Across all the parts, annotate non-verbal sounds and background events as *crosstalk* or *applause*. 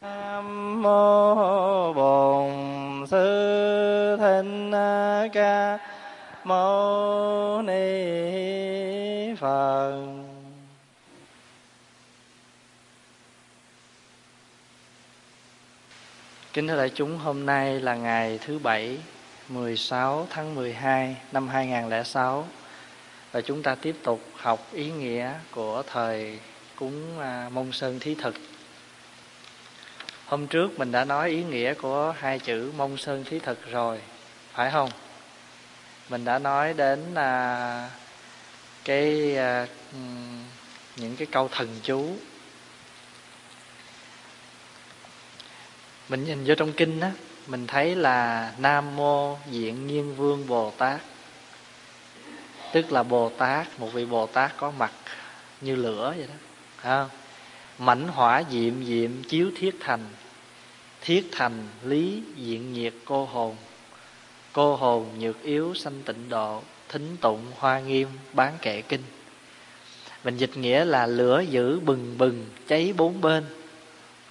nam mô bổn sư thích ca mâu ni phật Kính thưa đại chúng, hôm nay là ngày thứ Bảy, 16 tháng 12 năm 2006 và chúng ta tiếp tục học ý nghĩa của thời cúng à, Mông Sơn Thí Thực. Hôm trước mình đã nói ý nghĩa của hai chữ Mông Sơn Thí Thực rồi, phải không? Mình đã nói đến à, cái à, những cái câu thần chú. Mình nhìn vô trong kinh á mình thấy là nam mô diện nhiên vương bồ tát. Tức là bồ tát một vị bồ tát có mặt như lửa vậy đó không? Mảnh hỏa diệm diệm chiếu thiết thành thiết thành lý diện nhiệt cô hồn. Cô hồn nhược yếu sanh tịnh độ, thính tụng hoa nghiêm bán kệ kinh. Mình dịch nghĩa là lửa dữ bừng bừng cháy bốn bên.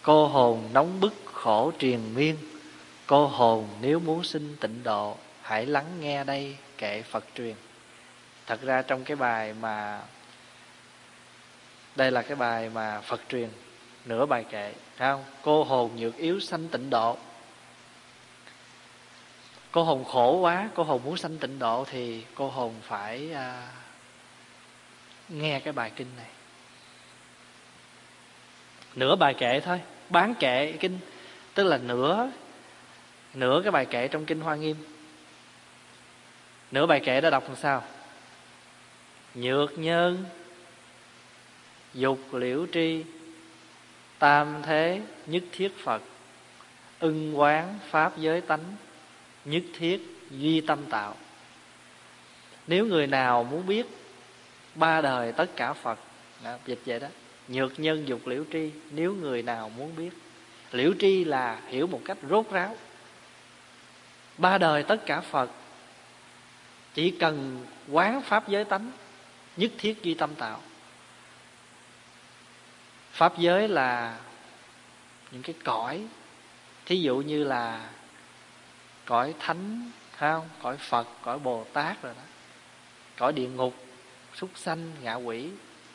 Cô hồn nóng bức khổ triền miên. Cô hồn nếu muốn sinh tịnh độ, hãy lắng nghe đây kệ phật truyền. Thật ra trong cái bài mà đây là cái bài mà phật truyền nửa bài kệ phải không? Cô hồn nhược yếu sanh tịnh độ. Cô hồn khổ quá cô hồn muốn sanh tịnh độ thì cô hồn phải à, nghe cái bài kinh này. Nửa bài kệ thôi bán kệ kinh tức là nửa nửa cái bài kệ trong kinh hoa nghiêm. Nửa bài kệ đã đọc làm sao? Nhược nhân dục liễu tri tam thế nhất thiết phật ưng quán pháp giới tánh nhất thiết duy tâm tạo. Nếu người nào muốn biết ba đời tất cả phật đó, dịch vậy đó nhược nhân dục liễu tri nếu người nào muốn biết liễu tri là hiểu một cách rốt ráo. Ba đời tất cả phật chỉ cần quán pháp giới tánh nhất thiết duy tâm tạo pháp giới là những cái cõi, thí dụ như là cõi thánh không? Cõi phật, cõi bồ tát rồi đó. Cõi địa ngục, súc sanh, ngạ quỷ,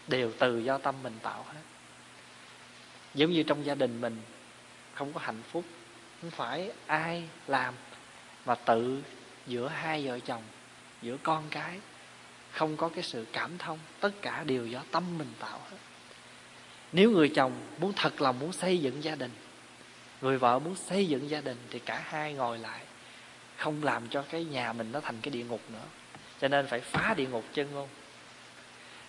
đều từ do tâm mình tạo hết. Giống như trong gia đình mình, không có hạnh phúc, không phải ai làm mà tự giữa hai vợ chồng, giữa con cái, không có cái sự cảm thông, tất cả đều do tâm mình tạo hết nếu người chồng muốn thật lòng muốn xây dựng gia đình, người vợ muốn xây dựng gia đình thì cả hai ngồi lại, không làm cho cái nhà mình nó thành cái địa ngục nữa. Cho nên phải phá địa ngục chân ngôn.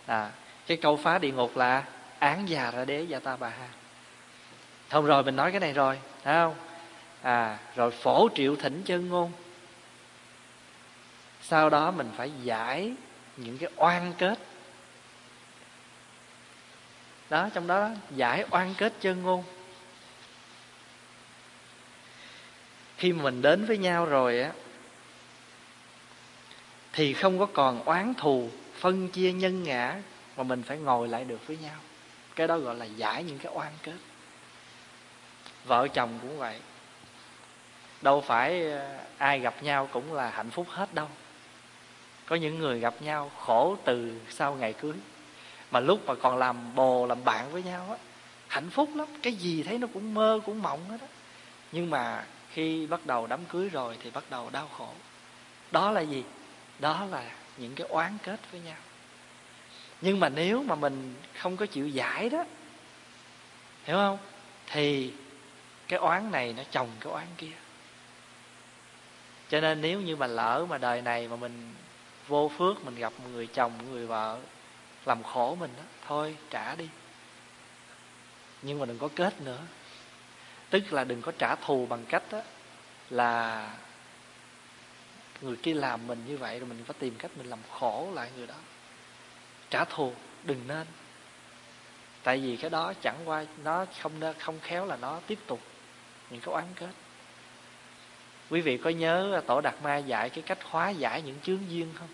à cái câu phá địa ngục là án già ra đế gia ta bà ha. Không rồi mình nói cái này rồi, thấy không? À rồi phổ triệu thỉnh chân ngôn. Sau đó mình phải giải những cái oan kết đó, trong đó giải oan kết chân ngôn. Khi mà mình đến với nhau rồi á, thì không có còn oán thù, phân chia nhân ngã mà mình phải ngồi lại được với nhau. Cái đó gọi là giải những cái oan kết. Vợ chồng cũng vậy. Đâu phải ờ, ai gặp nhau cũng là hạnh phúc hết đâu. Có những người gặp nhau khổ từ sau ngày cưới mà lúc mà còn làm bồ, làm bạn với nhau á, hạnh phúc lắm. Cái gì thấy nó cũng mơ, cũng mộng hết á. Nhưng mà khi bắt đầu đám cưới rồi thì bắt đầu đau khổ. Đó là gì? Đó là những cái oán kết với nhau. Nhưng mà nếu mà mình không có chịu giải đó, hiểu không? Thì cái oán này nó chồng cái oán kia. Cho nên nếu như mà lỡ mà đời này mà mình vô phước, mình gặp một người chồng một người vợ làm khổ mình đó. Thôi, trả đi. Nhưng mà đừng có kết nữa. Tức là đừng có trả thù bằng cách đó, là người kia làm mình như vậy rồi mình phải tìm cách mình làm khổ lại người đó. Trả thù, đừng nên. Tại vì cái đó chẳng qua nó không không khéo là nó tiếp tục. Những cái oán kết. Quý vị có nhớ tổ đạt ma dạy cái cách hóa giải những chướng duyên không?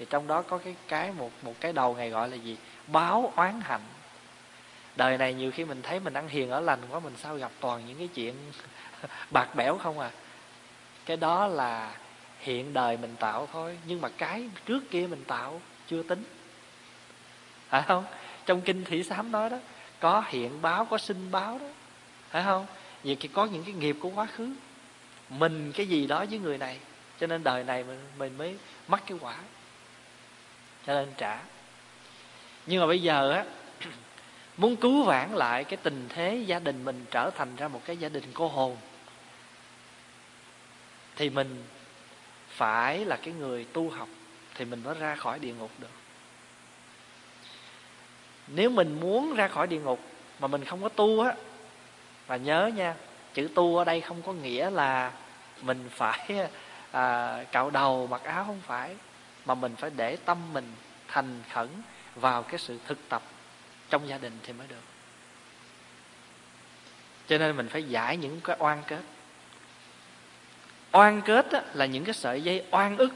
Thì trong đó có cái cái một một cái đầu ngày gọi là gì? Báo oán hạnh đời này nhiều khi mình thấy mình ăn hiền ở lành quá mình sao gặp toàn những cái chuyện *laughs* bạc bẽo không à? Cái đó là hiện đời mình tạo thôi nhưng mà cái trước kia mình tạo chưa tính. Phải không? Trong kinh thị sám nói đó có hiện báo có sinh báo đó. Phải không? Vì có những cái nghiệp của quá khứ. Mình cái gì đó với người này cho nên đời này mình, mình mới mắc cái quả cho nên trả. Nhưng mà bây giờ á *clears throat* muốn cứu vãn lại cái tình thế gia đình mình trở thành ra một cái gia đình cô hồn thì mình phải là cái người tu học thì mình mới ra khỏi địa ngục được. Nếu mình muốn ra khỏi địa ngục mà mình không có tu á và nhớ nha chữ tu ở đây không có nghĩa là mình phải *laughs* à, cạo đầu mặc áo không phải mà mình phải để tâm mình thành khẩn vào cái sự thực tập trong gia đình thì mới được. Cho nên mình phải giải những cái oan kết. Oan kết á, là những cái sợi dây oan ức.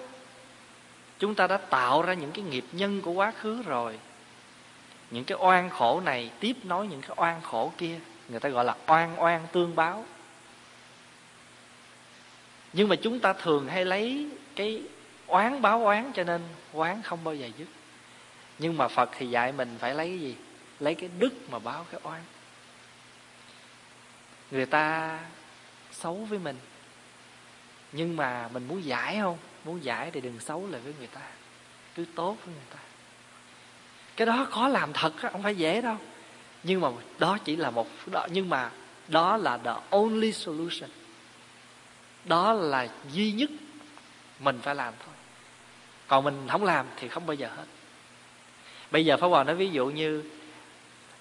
Chúng ta đã tạo ra những cái nghiệp nhân của quá khứ rồi. Những cái oan khổ này tiếp nối những cái oan khổ kia người ta gọi là oan oan tương báo. Nhưng mà chúng ta thường hay lấy cái oán báo oán cho nên oán không bao giờ dứt. Nhưng mà phật thì dạy mình phải lấy cái gì? Lấy cái đức mà báo cái oán. Người ta xấu với mình. Nhưng mà mình muốn giải không? Muốn giải thì đừng xấu lại với người ta. Cứ tốt với người ta. Cái đó khó làm thật á, không phải dễ đâu. Nhưng mà đó chỉ là một đó, nhưng mà đó là the only solution. Đó là duy nhất mình phải làm thôi còn mình không làm thì không bao giờ hết. Bây giờ pháp hòa nói ví dụ như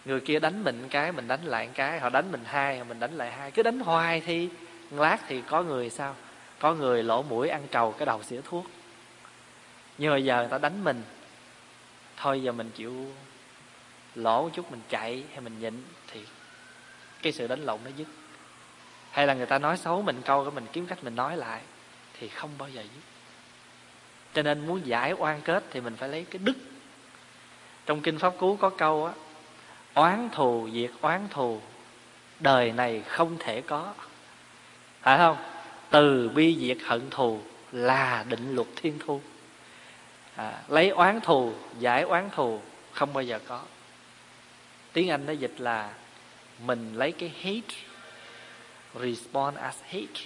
người kia đánh mình cái, mình đánh lại cái, họ đánh mình hai, mình đánh lại hai. Cứ đánh hoài thì lát thì có người sao? Có người lỗ mũi ăn trầu cái đầu xỉa thuốc. Nhưng mà giờ người ta đánh mình, thôi giờ mình chịu lỗ một chút, mình chạy hay mình nhịn thì cái sự đánh lộn nó dứt. Hay là người ta nói xấu mình câu cái mình kiếm cách mình nói lại thì không bao giờ dứt cho nên muốn giải oan kết thì mình phải lấy cái đức. Trong kinh pháp cú có câu á oán thù diệt oán thù đời này không thể có. Phải không? Từ bi diệt hận thù là định luật thiên thu. À, lấy oán thù giải oán thù không bao giờ có. Tiếng anh nó dịch là mình lấy cái hate respond as hate.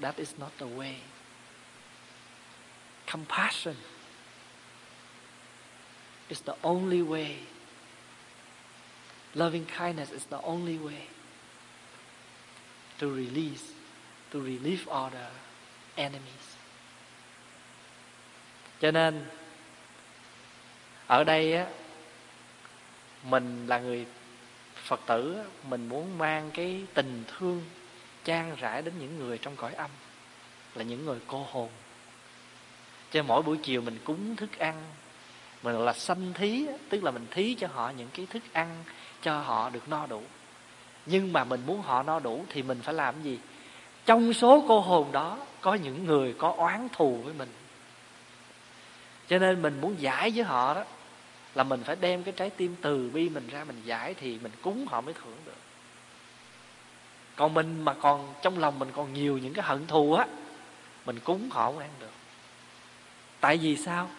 That is not the way compassion is the only way. Loving kindness is the only way to release, to relieve all the enemies. Cho nên, ở đây á, mình là người phật tử mình muốn mang cái tình thương trang rãi đến những người trong cõi âm, là những người cô hồn cho mỗi buổi chiều mình cúng thức ăn. Mình là sanh thí, tức là mình thí cho họ những cái thức ăn cho họ được no đủ. Nhưng mà mình muốn họ no đủ thì mình phải làm gì? Trong số cô hồn đó có những người có oán thù với mình. Cho nên mình muốn giải với họ đó là mình phải đem cái trái tim từ bi mình ra mình giải thì mình cúng họ mới thưởng được. Còn mình mà còn trong lòng mình còn nhiều những cái hận thù á, mình cúng họ không ăn được tại vì sao?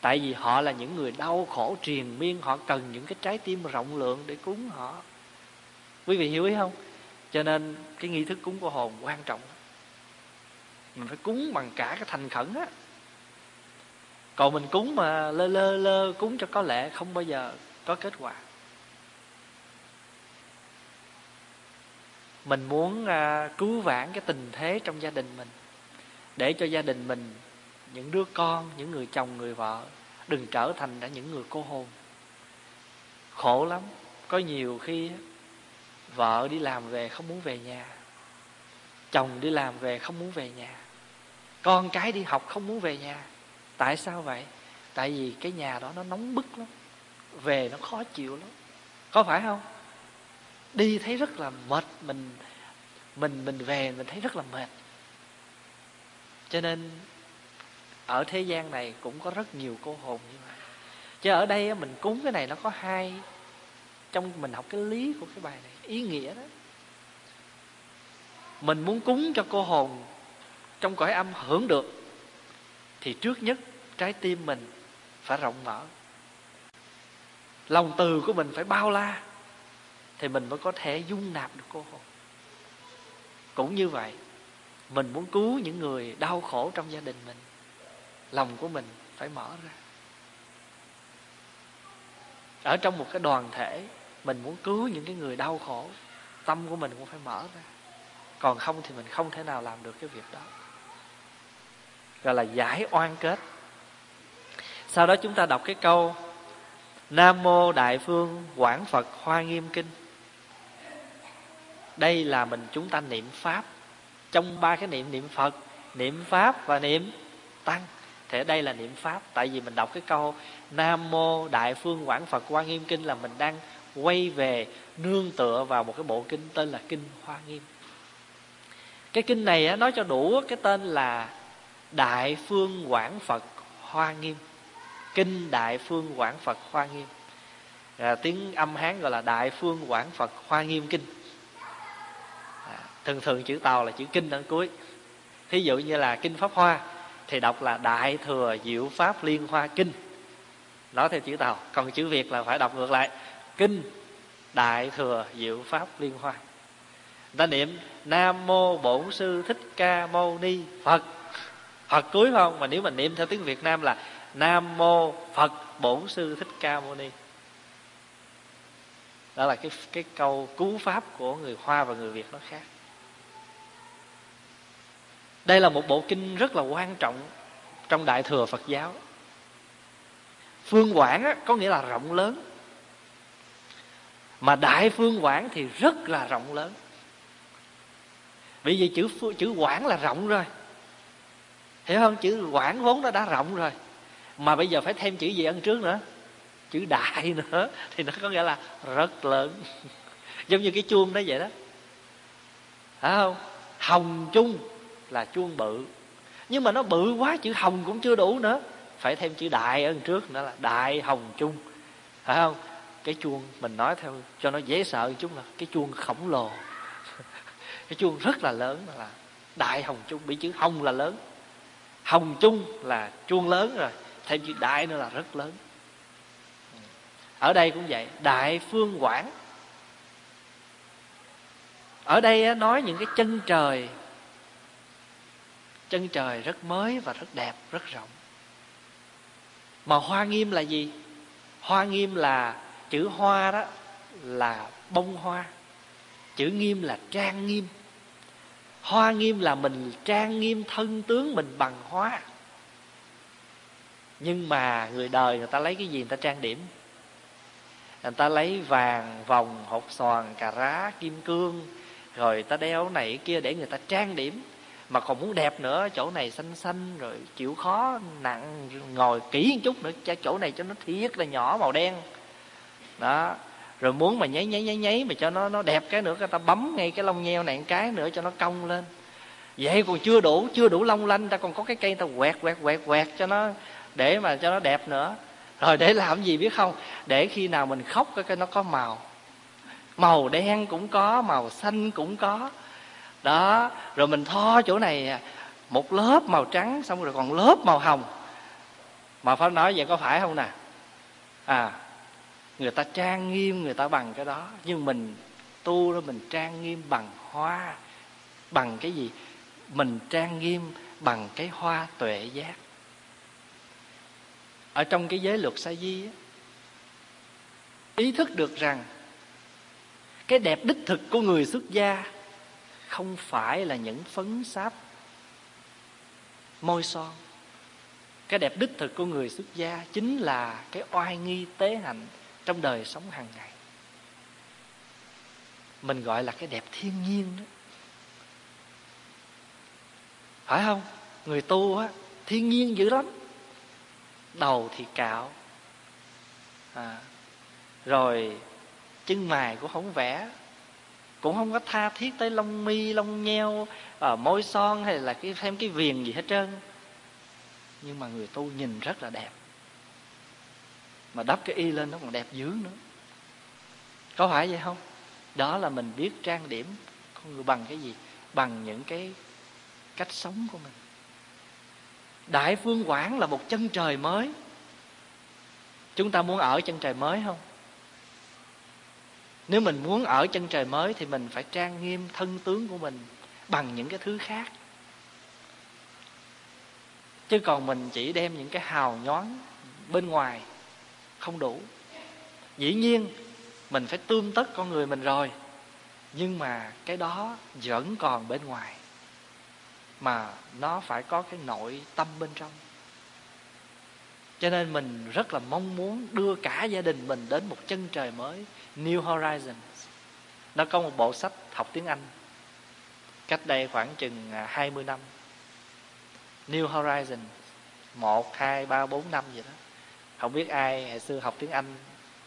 Tại vì họ là những người đau khổ triền miên họ cần những cái trái tim rộng lượng để cúng họ. Quý vị hiểu ý không? Cho nên cái nghi thức cúng của hồn quan trọng mình phải cúng bằng cả cái thành khẩn á. Còn mình cúng mà lơ lơ lơ cúng cho có lẽ không bao giờ có kết quả. Mình muốn à, cứu vãn cái tình thế trong gia đình mình để cho gia đình mình những đứa con, những người chồng, người vợ, đừng trở thành đã những người cô hồn khổ lắm. Có nhiều khi vợ đi làm về không muốn về nhà. Chồng đi làm về không muốn về nhà. Con cái đi học không muốn về nhà. Tại sao vậy? Tại vì cái nhà đó nó nóng bức lắm. Về nó khó chịu lắm. Có phải không? Đi thấy rất là mệt. Mình mình mình về mình thấy rất là mệt. Cho nên ở thế gian này cũng có rất nhiều cô hồn như vậy. Chứ ở đây mình cúng cái này nó có hai, trong mình học cái lý của cái bài này, ý nghĩa đó. Mình muốn cúng cho cô hồn trong cõi âm hưởng được, thì trước nhất trái tim mình phải rộng mở. Lòng từ của mình phải bao la, thì mình mới có thể dung nạp được cô hồn. Cũng như vậy, mình muốn cứu những người đau khổ trong gia đình mình lòng của mình phải mở ra. Ở trong một cái đoàn thể, mình muốn cứu những cái người đau khổ, tâm của mình cũng phải mở ra. Còn không thì mình không thể nào làm được cái việc đó. Gọi là giải oan kết. Sau đó chúng ta đọc cái câu, nam mô đại phương quảng phật hoa nghiêm kinh. Đây là mình chúng ta niệm pháp. Trong ba cái niệm niệm phật, niệm pháp và niệm tăng thế đây là niệm pháp. Tại vì mình đọc cái câu nam mô đại phương quảng phật hoa nghiêm kinh là mình đang quay về nương tựa vào một cái bộ kinh tên là kinh hoa nghiêm. Cái kinh này nói cho đủ cái tên là đại phương quảng phật hoa nghiêm. Kinh đại phương quảng phật hoa nghiêm. À, tiếng âm hán gọi là đại phương quảng phật hoa nghiêm kinh. À, thường thường chữ tàu là chữ kinh ở cuối. Thí dụ như là kinh pháp hoa thì đọc là đại thừa diệu pháp liên hoa kinh. Nói theo chữ tàu, còn chữ việt là phải đọc ngược lại. Kinh đại thừa diệu pháp liên hoa. Ta niệm, nam mô bổn sư thích ca mâu ni phật. Phật cuối không? Mà nếu mình niệm theo tiếng việt nam là nam mô phật bổn sư thích ca mâu ni. Đó là cái cái câu cú pháp của người hoa và người việt nó khác đây là một bộ kinh rất là quan trọng trong đại thừa phật giáo. Phương quảng á, có nghĩa là rộng lớn. Mà đại phương quảng thì rất là rộng lớn. Bởi vì chữ chữ quảng là rộng rồi. Hiểu không? Chữ quảng vốn nó đã rộng rồi. Mà bây giờ phải thêm chữ gì ăn trước nữa? Chữ đại *laughs* nữa. Thì nó có nghĩa là rất lớn. *laughs* Giống như cái chuông đó vậy đó. Phải không? Hồng chung là chuông bự. Nhưng mà nó bự quá, chữ hồng cũng chưa đủ nữa. Phải thêm chữ đại ở trước nữa là đại hồng chung. Phải không? Cái chuông mình nói theo cho nó dễ sợ một chút là cái chuông khổng lồ. *laughs* Cái chuông rất là lớn là đại hồng chung, bị chữ hồng là lớn. Hồng chung là chuông lớn rồi, thêm chữ đại nữa là rất lớn. Ở đây cũng vậy, đại phương quảng. Ở đây nói những cái chân trời chân trời rất mới và rất đẹp, rất rộng. Mà hoa nghiêm là gì? Hoa nghiêm là chữ hoa đó là bông hoa. Chữ nghiêm là trang nghiêm. Hoa nghiêm là mình trang nghiêm thân tướng mình bằng hoa. Nhưng mà người đời người ta lấy cái gì người ta trang điểm? Người ta lấy vàng, vòng, hột xoàn, cà rá, kim cương, rồi ta đeo này kia để người ta trang điểm mà còn muốn đẹp nữa, chỗ này xanh xanh, rồi chịu khó, nặng, ngồi kỹ một chút nữa cho chỗ này cho nó thiết là nhỏ màu đen. Đó, rồi muốn mà nháy nháy nháy nháy mà cho nó nó đẹp cái nữa, người ta bấm ngay cái lông nheo này một cái nữa cho nó cong lên. Vậy còn chưa đủ chưa đủ long lanh, ta còn có cái cây ta quẹt quẹt quẹt quẹt cho nó, để mà cho nó đẹp nữa. Rồi để làm gì biết không? Để khi nào mình khóc, cái cái nó có màu. Màu đen cũng có, màu xanh cũng có đó, rồi mình tho chỗ này, một lớp màu trắng, xong rồi còn lớp màu hồng. Mà pháp nói, vậy có phải không nè? À người ta trang nghiêm, người ta bằng cái đó. Nhưng mình tu đó, mình trang nghiêm bằng hoa, bằng cái gì? Mình trang nghiêm bằng cái hoa tuệ giác. Ở trong cái giới luật sa di ý thức được rằng cái đẹp đích thực của người xuất gia không phải là những phấn sáp môi son. Cái đẹp đích thực của người xuất gia chính là cái oai nghi tế hạnh trong đời sống hàng ngày. Mình gọi là cái đẹp thiên nhiên đó. Phải không? Người tu á thiên nhiên dữ lắm. Đầu thì cạo. À, rồi chân mày cũng không vẽ cũng không có tha thiết tới lông mi lông nheo à, môi son hay là cái thêm cái viền gì hết trơn. Nhưng mà người tu nhìn rất là đẹp. Mà đắp cái y lên nó còn đẹp dữ nữa. Có phải vậy không? Đó là mình biết trang điểm con người bằng cái gì? Bằng những cái cách sống của mình. Đại phương quảng là một chân trời mới. Chúng ta muốn ở chân trời mới không? Nếu mình muốn ở chân trời mới thì mình phải trang nghiêm thân tướng của mình bằng những cái thứ khác. Chứ còn mình chỉ đem những cái hào nhoáng bên ngoài không đủ. Dĩ nhiên, mình phải tươm tất con người mình rồi, nhưng mà cái đó vẫn còn bên ngoài, mà nó phải có cái nội tâm bên trong. Cho nên mình rất là mong muốn đưa cả gia đình mình đến một chân trời mới New Horizons. Nó có một bộ sách học tiếng Anh cách đây khoảng chừng à, 20 năm. New Horizons, một, hai, ba, bốn, năm gì đó. Không biết ai hồi xưa học tiếng Anh,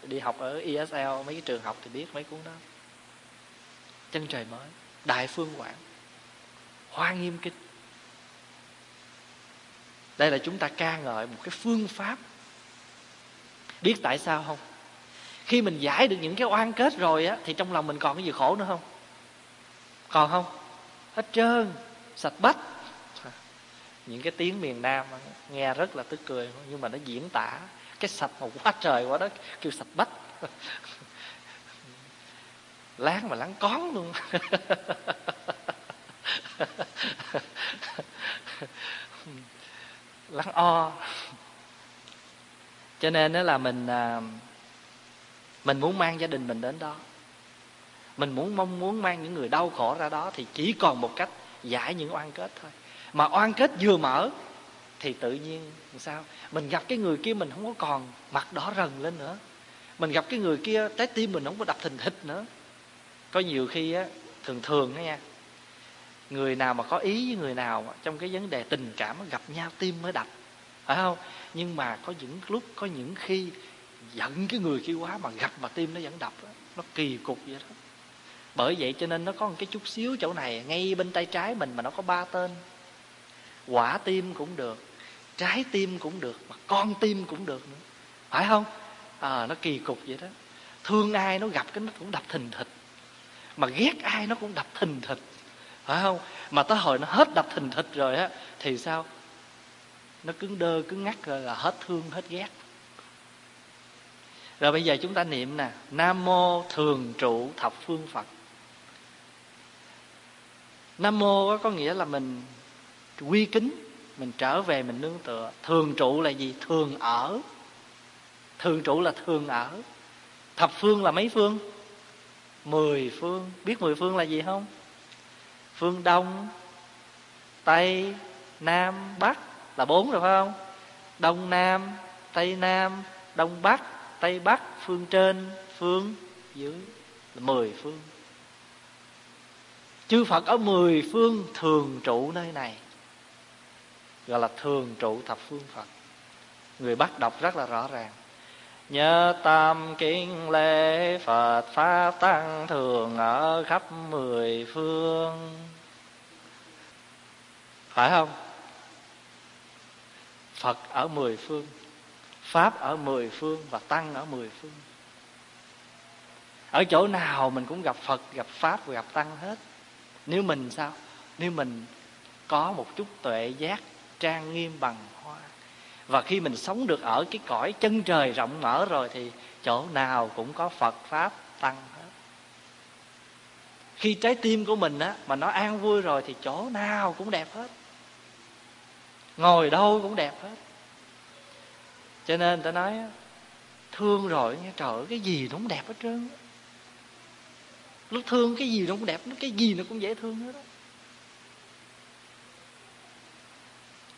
đi học ở ESL mấy cái trường học thì biết mấy cuốn đó. Chân trời mới, đại phương quảng, hoa nghiêm kinh. Đây là chúng ta ca ngợi một cái phương pháp biết tại sao không? Khi mình giải được những cái oan kết rồi á, thì trong lòng mình còn cái gì khổ nữa không? Còn không? Hết trơn. Sạch bách. Những cái tiếng miền nam nghe rất là tức cười, nhưng mà nó diễn tả cái sạch một quá trời quá đó kêu sạch bách. *laughs* Láng mà láng con luôn. *laughs* Láng o. Cho nên đó là mình à, mình muốn mang gia đình mình đến đó. Mình muốn mong muốn mang những người đau khổ ra đó thì chỉ còn một cách giải những oan kết thôi. Mà oan kết vừa mở thì tự nhiên sao? Mình gặp cái người kia mình không có còn mặt đỏ rần lên nữa. Mình gặp cái người kia trái tim mình không có đập thình thịch nữa. Có nhiều khi á, thường thường đó nha, người nào mà có ý với người nào trong cái vấn đề tình cảm gặp nhau tim mới đập. Phải không? Nhưng mà có những lúc, có những khi giận cái người kia quá mà gặp mà tim nó vẫn đập nó kỳ cục vậy đó. Bởi vậy cho nên nó có một cái chút xíu chỗ này ngay bên tay trái mình mà nó có ba tên. Quả tim cũng được trái tim cũng được mà con tim cũng được nữa. Phải không? À, nó kỳ cục vậy đó. Thương ai nó gặp cái nó cũng đập thình thịch. Mà ghét ai nó cũng đập thình thịch. Phải không? Mà tới hồi nó hết đập thình thịch rồi á thì sao? Nó cứng đơ cứng ngắc rồi là hết thương hết ghét rồi bây giờ chúng ta niệm nè, nam mô thường trụ thập phương phật. Nam mô có nghĩa là mình quy kính, mình trở về, mình nương tựa. Thường trụ là gì? Thường ở. Thường trụ là thường ở. Thập phương là mấy phương? Mười phương. Biết mười phương là gì không? Phương đông, tây, nam, bắc là bốn rồi phải không? Đông nam, tây nam, đông bắc tây bắc phương trên, phương dưới, là mười phương. Chư phật ở mười phương thường trụ nơi này, gọi là thường trụ thập phương phật. Người bắt đọc rất là rõ ràng. Nhớ tam kiến lễ Phật Pháp Tăng thường ở khắp mười phương. Phải không? Phật ở mười phương. Pháp ở mười phương Và Tăng ở mười phương. Ở chỗ nào mình cũng gặp Phật, Gặp Pháp và gặp Tăng hết. Nếu mình sao? Nếu mình có một chút tuệ giác, Trang nghiêm bằng hoa. Và khi mình sống được ở cái cõi chân trời rộng mở rồi thì chỗ nào cũng có phật, pháp, tăng hết. Khi trái tim của mình á, mà nó an vui rồi thì chỗ nào cũng đẹp hết. Ngồi đâu cũng đẹp hết cho nên ta nói thương rồi nghe, trời cái gì nó cũng đẹp hết trơn lúc thương cái gì nó cũng đẹp cái gì nó cũng dễ thương hết đó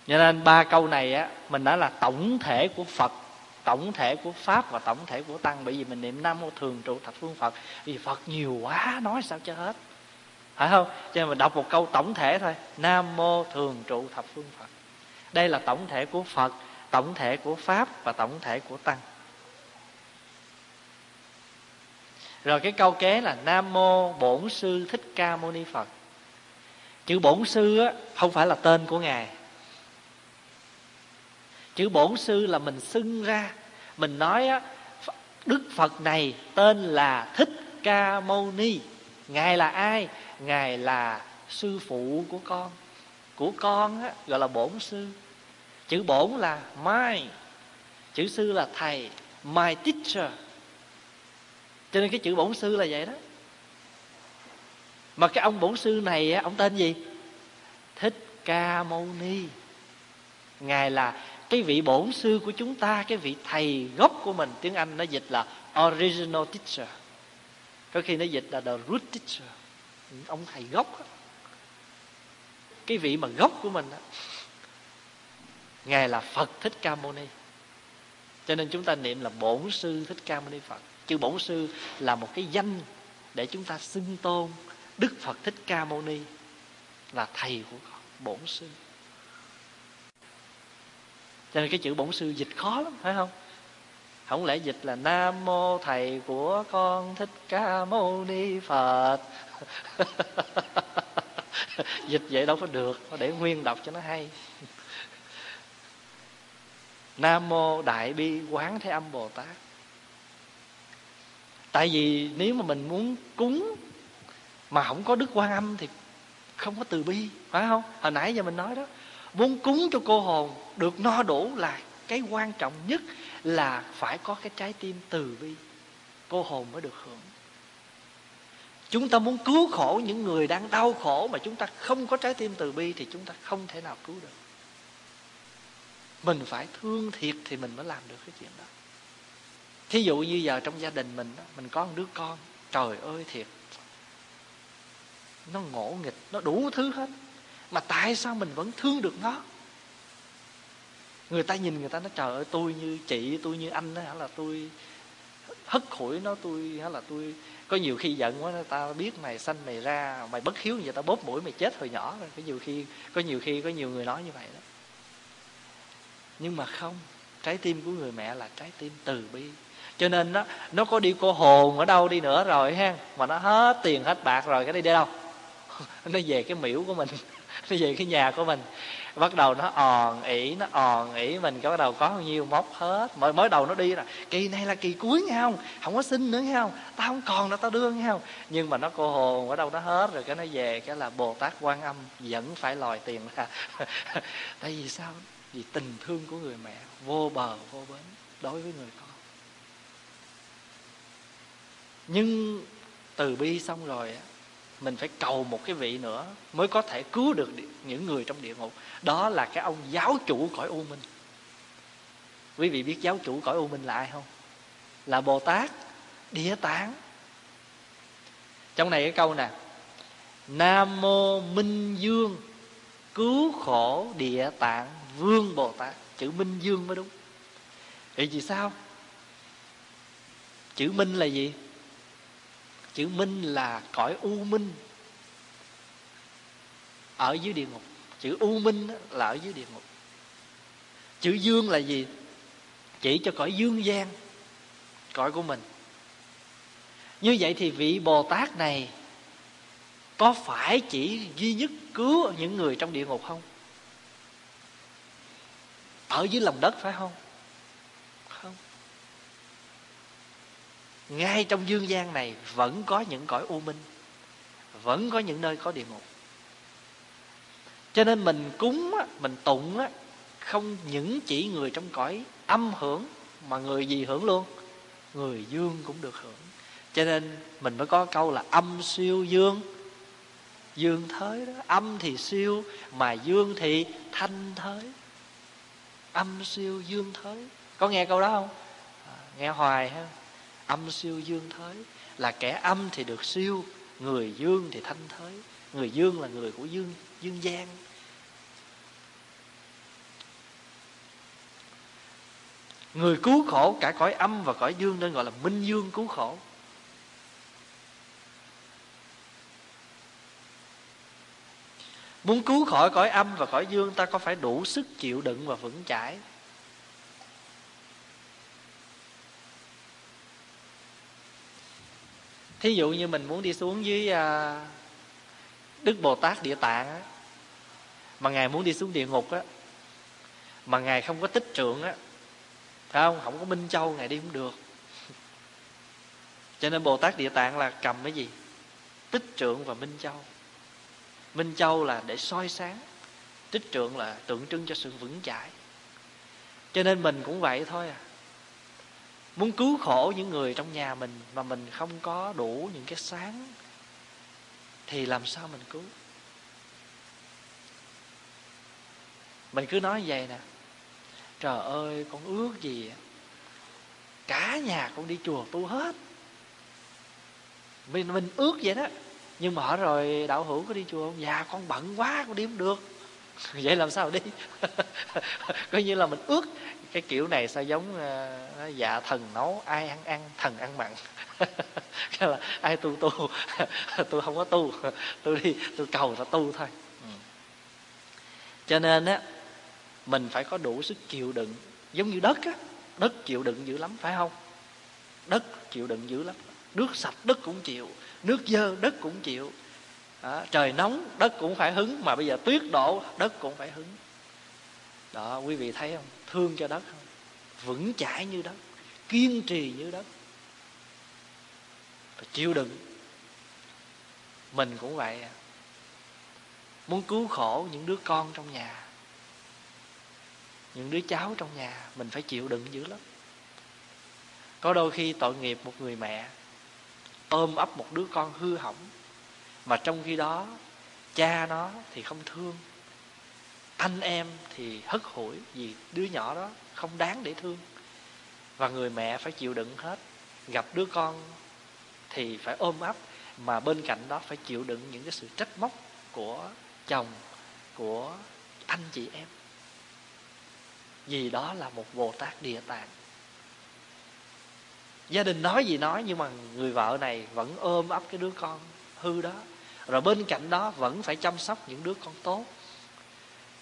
cho nên ba câu này á, mình nói là tổng thể của phật, tổng thể của pháp và tổng thể của tăng. Bởi vì mình niệm nam mô thường trụ thập phương phật, vì phật nhiều quá, nói sao cho hết. Phải không? Cho nên mình đọc một câu tổng thể thôi, nam mô thường trụ thập phương phật. Đây là tổng thể của phật tổng thể của pháp và tổng thể của tăng. Rồi cái câu kế là nam mô bổn sư thích ca mâu ni phật. Chữ bổn sư á không phải là tên của ngài. Chữ bổn sư là mình xưng ra. Mình nói á đức phật này tên là thích ca mâu ni. Ngài là ai? Ngài là sư phụ của con. Của con á, gọi là bổn sư chữ bổn là my, chữ sư là thầy, my teacher. Cho nên cái chữ bổn sư là vậy đó. Mà cái ông bổn sư này ông tên gì? Thích ca mâu ni. Ngài là cái vị bổn sư của chúng ta, cái vị thầy gốc của mình. Tiếng anh nó dịch là original teacher. Có khi nó dịch là the root teacher. Ông thầy gốc đó. cái vị mà gốc của mình đó ngài là phật thích ca mâu ni. Cho nên chúng ta niệm là bổn sư thích ca mâu ni phật. Chữ bổn sư là một cái danh để chúng ta xưng tôn đức phật thích ca mâu ni là thầy của con bổn sư. Cho nên cái chữ bổn sư dịch khó lắm, phải không? Không lẽ dịch là nam mô thầy của con thích ca mâu ni phật? *laughs* Dịch vậy đâu có được, để nguyên đọc cho nó hay nam mô đại bi quán thế âm bồ tát. Tại vì nếu mà mình muốn cúng mà không có đức quan âm thì không có từ bi, phải không? Hồi nãy giờ mình nói đó, muốn cúng cho cô hồn được no đủ là cái quan trọng nhất là phải có cái trái tim từ bi, cô hồn mới được hưởng. Chúng ta muốn cứu khổ những người đang đau khổ mà chúng ta không có trái tim từ bi thì chúng ta không thể nào cứu được mình phải thương thiệt thì mình mới làm được cái chuyện đó. Thí dụ như giờ trong gia đình mình mình có một đứa con, trời ơi thiệt. Nó ngỗ nghịch, nó đủ thứ hết, mà tại sao mình vẫn thương được nó? Người ta nhìn người ta nói, trời ơi, tôi như chị, tôi như anh đó hả là tôi hất hủi nó, tôi, hả là tôi có nhiều khi giận quá ta biết mày sanh mày ra, mày bất hiếu như vậy ta bóp mũi mày chết hồi nhỏ rồi. Có nhiều khi, có nhiều khi có nhiều người nói như vậy đó nhưng mà không, trái tim của người mẹ là trái tim từ bi. Cho nên nó nó có đi cô hồn ở đâu đi nữa rồi ha, mà nó hết tiền hết bạc rồi, cái đi đi đâu? *laughs* Nó về cái miễu của mình, *laughs* nó về cái nhà của mình. Bắt đầu nó òn ỉ, nó òn ỉ mình, cái bắt đầu có bao nhiêu móc hết. Mới mới đầu nó đi là, kỳ này là kỳ cuối nghe không? Không có xin nữa nghe không? Tao không còn nữa tao đưa nghe không? Nhưng mà nó cô hồn ở đâu nó hết rồi, cái nó về, cái là bồ tát quan âm vẫn phải lòi tiền ra. *laughs* Tại vì sao? Vì tình thương của người mẹ vô bờ, vô bến đối với người con. Nhưng từ bi xong rồi mình phải cầu một cái vị nữa mới có thể cứu được những người trong địa ngục. Đó là cái ông giáo chủ cõi u minh. Quý vị biết giáo chủ cõi u minh là ai không? Là bồ tát địa tạng. Trong này cái câu nè, nam mô minh dương, cứu khổ địa tạng vương bồ tát, chữ minh dương mới đúng. Vậy vì sao? Chữ minh là gì? Chữ minh là cõi u minh. Ở dưới địa ngục. Chữ u minh là ở dưới địa ngục. Chữ dương là gì? Chỉ cho cõi dương gian, cõi của mình. Như vậy thì vị bồ tát này có phải chỉ duy nhất cứu những người trong địa ngục không? Ở dưới lòng đất phải không? Không. Ngay trong dương gian này vẫn có những cõi u minh, vẫn có những nơi có địa ngục. Cho nên mình cúng mình tụng không những chỉ người trong cõi âm hưởng mà người gì hưởng luôn? Người dương cũng được hưởng. Cho nên mình mới có câu là âm siêu dương. Dương thới đó. Âm thì siêu mà dương thì thanh thới âm siêu dương thới có nghe câu đó không? À, nghe hoài ha. Âm siêu dương thới là kẻ âm thì được siêu người dương thì thanh thới người dương là người của dương dương gian. Người cứu khổ cả cõi âm và cõi dương nên gọi là minh dương cứu khổ. Muốn cứu khỏi cõi âm và cõi dương Ta có phải đủ sức chịu đựng và vững chãi? Thí dụ như mình muốn đi xuống dưới à, đức bồ tát địa tạng á, mà ngài muốn đi xuống địa ngục á mà ngài không có tích trượng á phải không? Không có minh châu ngài đi không được. *laughs* Cho nên bồ tát địa tạng là cầm cái gì? Tích trượng và minh châu minh châu là để soi sáng, tích trượng là tượng trưng cho sự vững chãi. Cho nên mình cũng vậy thôi à. Muốn cứu khổ những người trong nhà mình mà mình không có đủ những cái sáng, thì làm sao mình cứu? Mình cứ nói vậy nè. Trời ơi, con ước gì à? cả nhà con đi chùa tu hết. Mình mình ước vậy đó nhưng mà hỏi rồi đạo hữu có đi chùa không? Dạ con bận quá con đi không được. *laughs* Vậy làm sao đi? *laughs* Coi như là mình ước. Cái kiểu này sao giống uh, dạ thần nấu ai ăn ăn thần ăn mặn. *laughs* Cái là ai tu tu tôi không có tu. Tôi đi tôi cầu là tu thôi. Ừ. cho nên á mình phải có đủ sức chịu đựng. Giống như đất á đất chịu đựng dữ lắm phải không? Đất chịu đựng dữ lắm. Nước sạch đất cũng chịu nước dơ đất cũng chịu. Đó, trời nóng đất cũng phải hứng mà bây giờ tuyết đổ đất cũng phải hứng. Đó quý vị thấy không? Thương cho đất không? Vững chãi như đất kiên trì như đất. Và chịu đựng. Mình cũng vậy à. muốn cứu khổ những đứa con trong nhà những đứa cháu trong nhà mình phải chịu đựng dữ lắm. Có đôi khi tội nghiệp một người mẹ ôm ấp một đứa con hư hỏng. Mà trong khi đó, cha nó thì không thương. Anh em thì hất hủi vì đứa nhỏ đó không đáng để thương. Và người mẹ phải chịu đựng hết. Gặp đứa con thì phải ôm ấp, mà bên cạnh đó phải chịu đựng những cái sự trách móc của chồng, của anh chị em. Vì đó là một bồ tát địa tạng gia đình nói gì nói nhưng mà người vợ này vẫn ôm ấp cái đứa con hư đó. Rồi bên cạnh đó vẫn phải chăm sóc những đứa con tốt.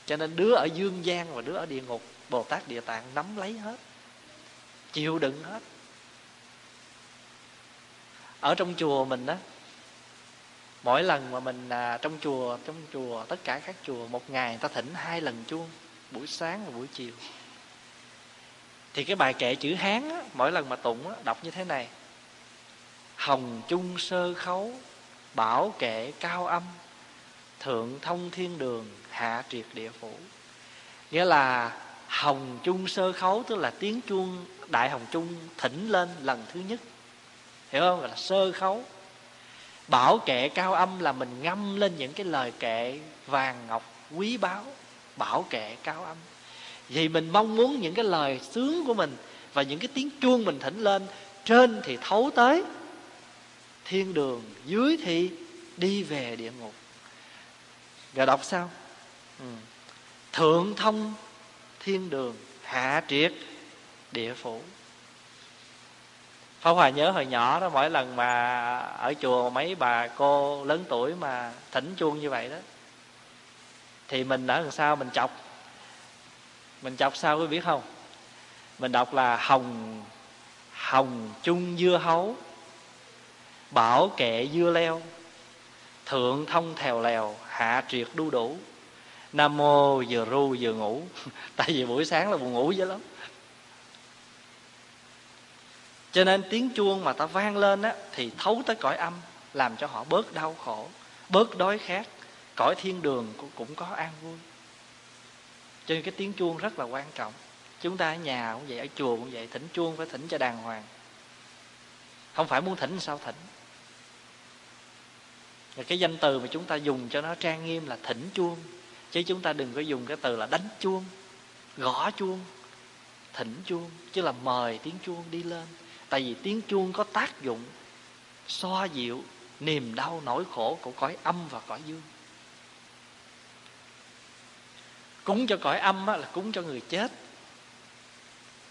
Cho nên đứa ở dương gian và đứa ở địa ngục bồ tát địa tạng nắm lấy hết chịu đựng hết. Ở trong chùa mình á mỗi lần mà mình à, trong chùa trong chùa tất cả các chùa một ngày người ta thỉnh hai lần chuông buổi sáng và buổi chiều thì cái bài kệ chữ hán á, mỗi lần mà tụng á, đọc như thế này. Hồng chung sơ khấu bảo kệ cao âm thượng thông thiên đường hạ triệt địa phủ. Nghĩa là hồng chung sơ khấu tức là tiếng chuông đại hồng chung thỉnh lên lần thứ nhất. Hiểu không? Gọi là sơ khấu. Bảo kệ cao âm là mình ngâm lên những cái lời kệ vàng ngọc quý báu bảo kệ cao âm vì mình mong muốn những cái lời sướng của mình và những cái tiếng chuông mình thỉnh lên trên thì thấu tới thiên đường, dưới thì đi về địa ngục. Và đọc sao? Ừ. thượng thông thiên đường, hạ triệt địa phủ. Pháp Hòa nhớ hồi nhỏ đó, mỗi lần mà ở chùa mấy bà cô lớn tuổi mà thỉnh chuông như vậy đó, thì mình ở đằng sau mình chọc mình chọc sao quý biết không? Mình đọc là hồng hồng chung dưa hấu, bảo kệ dưa leo, thượng thông thèo lèo, hạ triệt đu đủ, nam mô vừa ru vừa ngủ. *laughs* Tại vì buổi sáng là buồn ngủ dữ lắm. Cho nên tiếng chuông mà ta vang lên á, thì thấu tới cõi âm, làm cho họ bớt đau khổ, bớt đói khát. Cõi thiên đường cũng có an vui cho nên cái tiếng chuông rất là quan trọng. Chúng ta ở nhà cũng vậy, ở chùa cũng vậy, thỉnh chuông phải thỉnh cho đàng hoàng. Không phải muốn thỉnh sao thỉnh? Và cái danh từ mà chúng ta dùng cho nó trang nghiêm là thỉnh chuông. Chứ chúng ta đừng có dùng cái từ là đánh chuông, gõ chuông, thỉnh chuông. Chứ là mời tiếng chuông đi lên. Tại vì tiếng chuông có tác dụng xoa dịu niềm đau nỗi khổ của cõi âm và cõi dương. Cúng cho cõi âm á, là cúng cho người chết.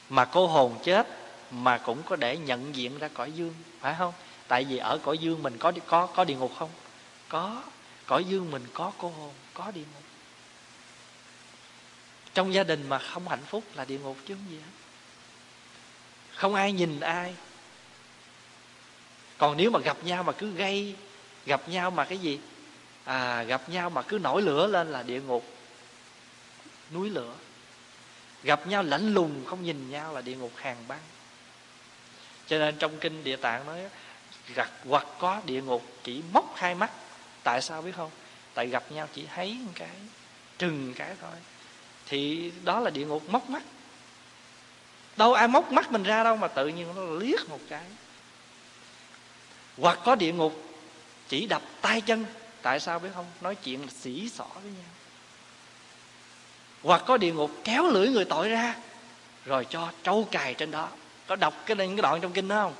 Mà cô hồn chết mà cũng có để nhận diện ra cõi dương phải không? Tại vì ở cõi dương mình có có có địa ngục không? Có. Cõi dương mình có cô hồn có địa ngục. Trong gia đình mà không hạnh phúc là địa ngục chứ không gì hết. Không ai nhìn ai. Còn nếu mà gặp nhau mà cứ gây gặp nhau mà cái gì? À gặp nhau mà cứ nổi lửa lên là địa ngục núi lửa. Gặp nhau lạnh lùng, không nhìn nhau là địa ngục hàng băng. Cho nên trong kinh địa tạng nói, gặp hoặc có địa ngục chỉ móc hai mắt. Tại sao biết không? Tại gặp nhau chỉ thấy một cái, trừng cái thôi. Thì đó là địa ngục móc mắt. Đâu ai móc mắt mình ra đâu mà tự nhiên nó liếc một cái. Hoặc có địa ngục chỉ đập tay chân. Tại sao biết không? Nói chuyện là xỉ xỏ với nhau hoặc có địa ngục kéo lưỡi người tội ra rồi cho trâu cài trên đó. Có đọc cái những cái đoạn trong kinh đó không?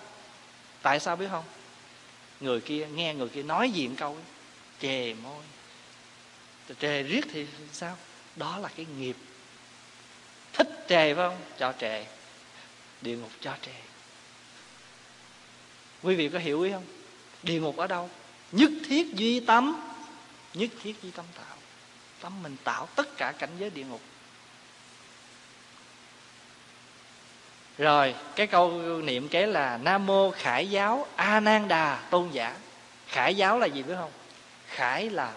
Tại sao biết không? Người kia nghe người kia nói gì một câu ấy, chề môi. Trề riết thì sao? Đó là cái nghiệp. Thích trề phải không? Cho trề địa ngục cho trề quý vị có hiểu ý không? Địa ngục ở đâu? Nhất thiết duy tâm. Nhất thiết duy tâm tạo tâm mình tạo tất cả cảnh giới địa ngục. Rồi cái câu niệm kế là nam mô khải giáo a nan đà tôn giả. Khải giáo là gì biết không? Khải là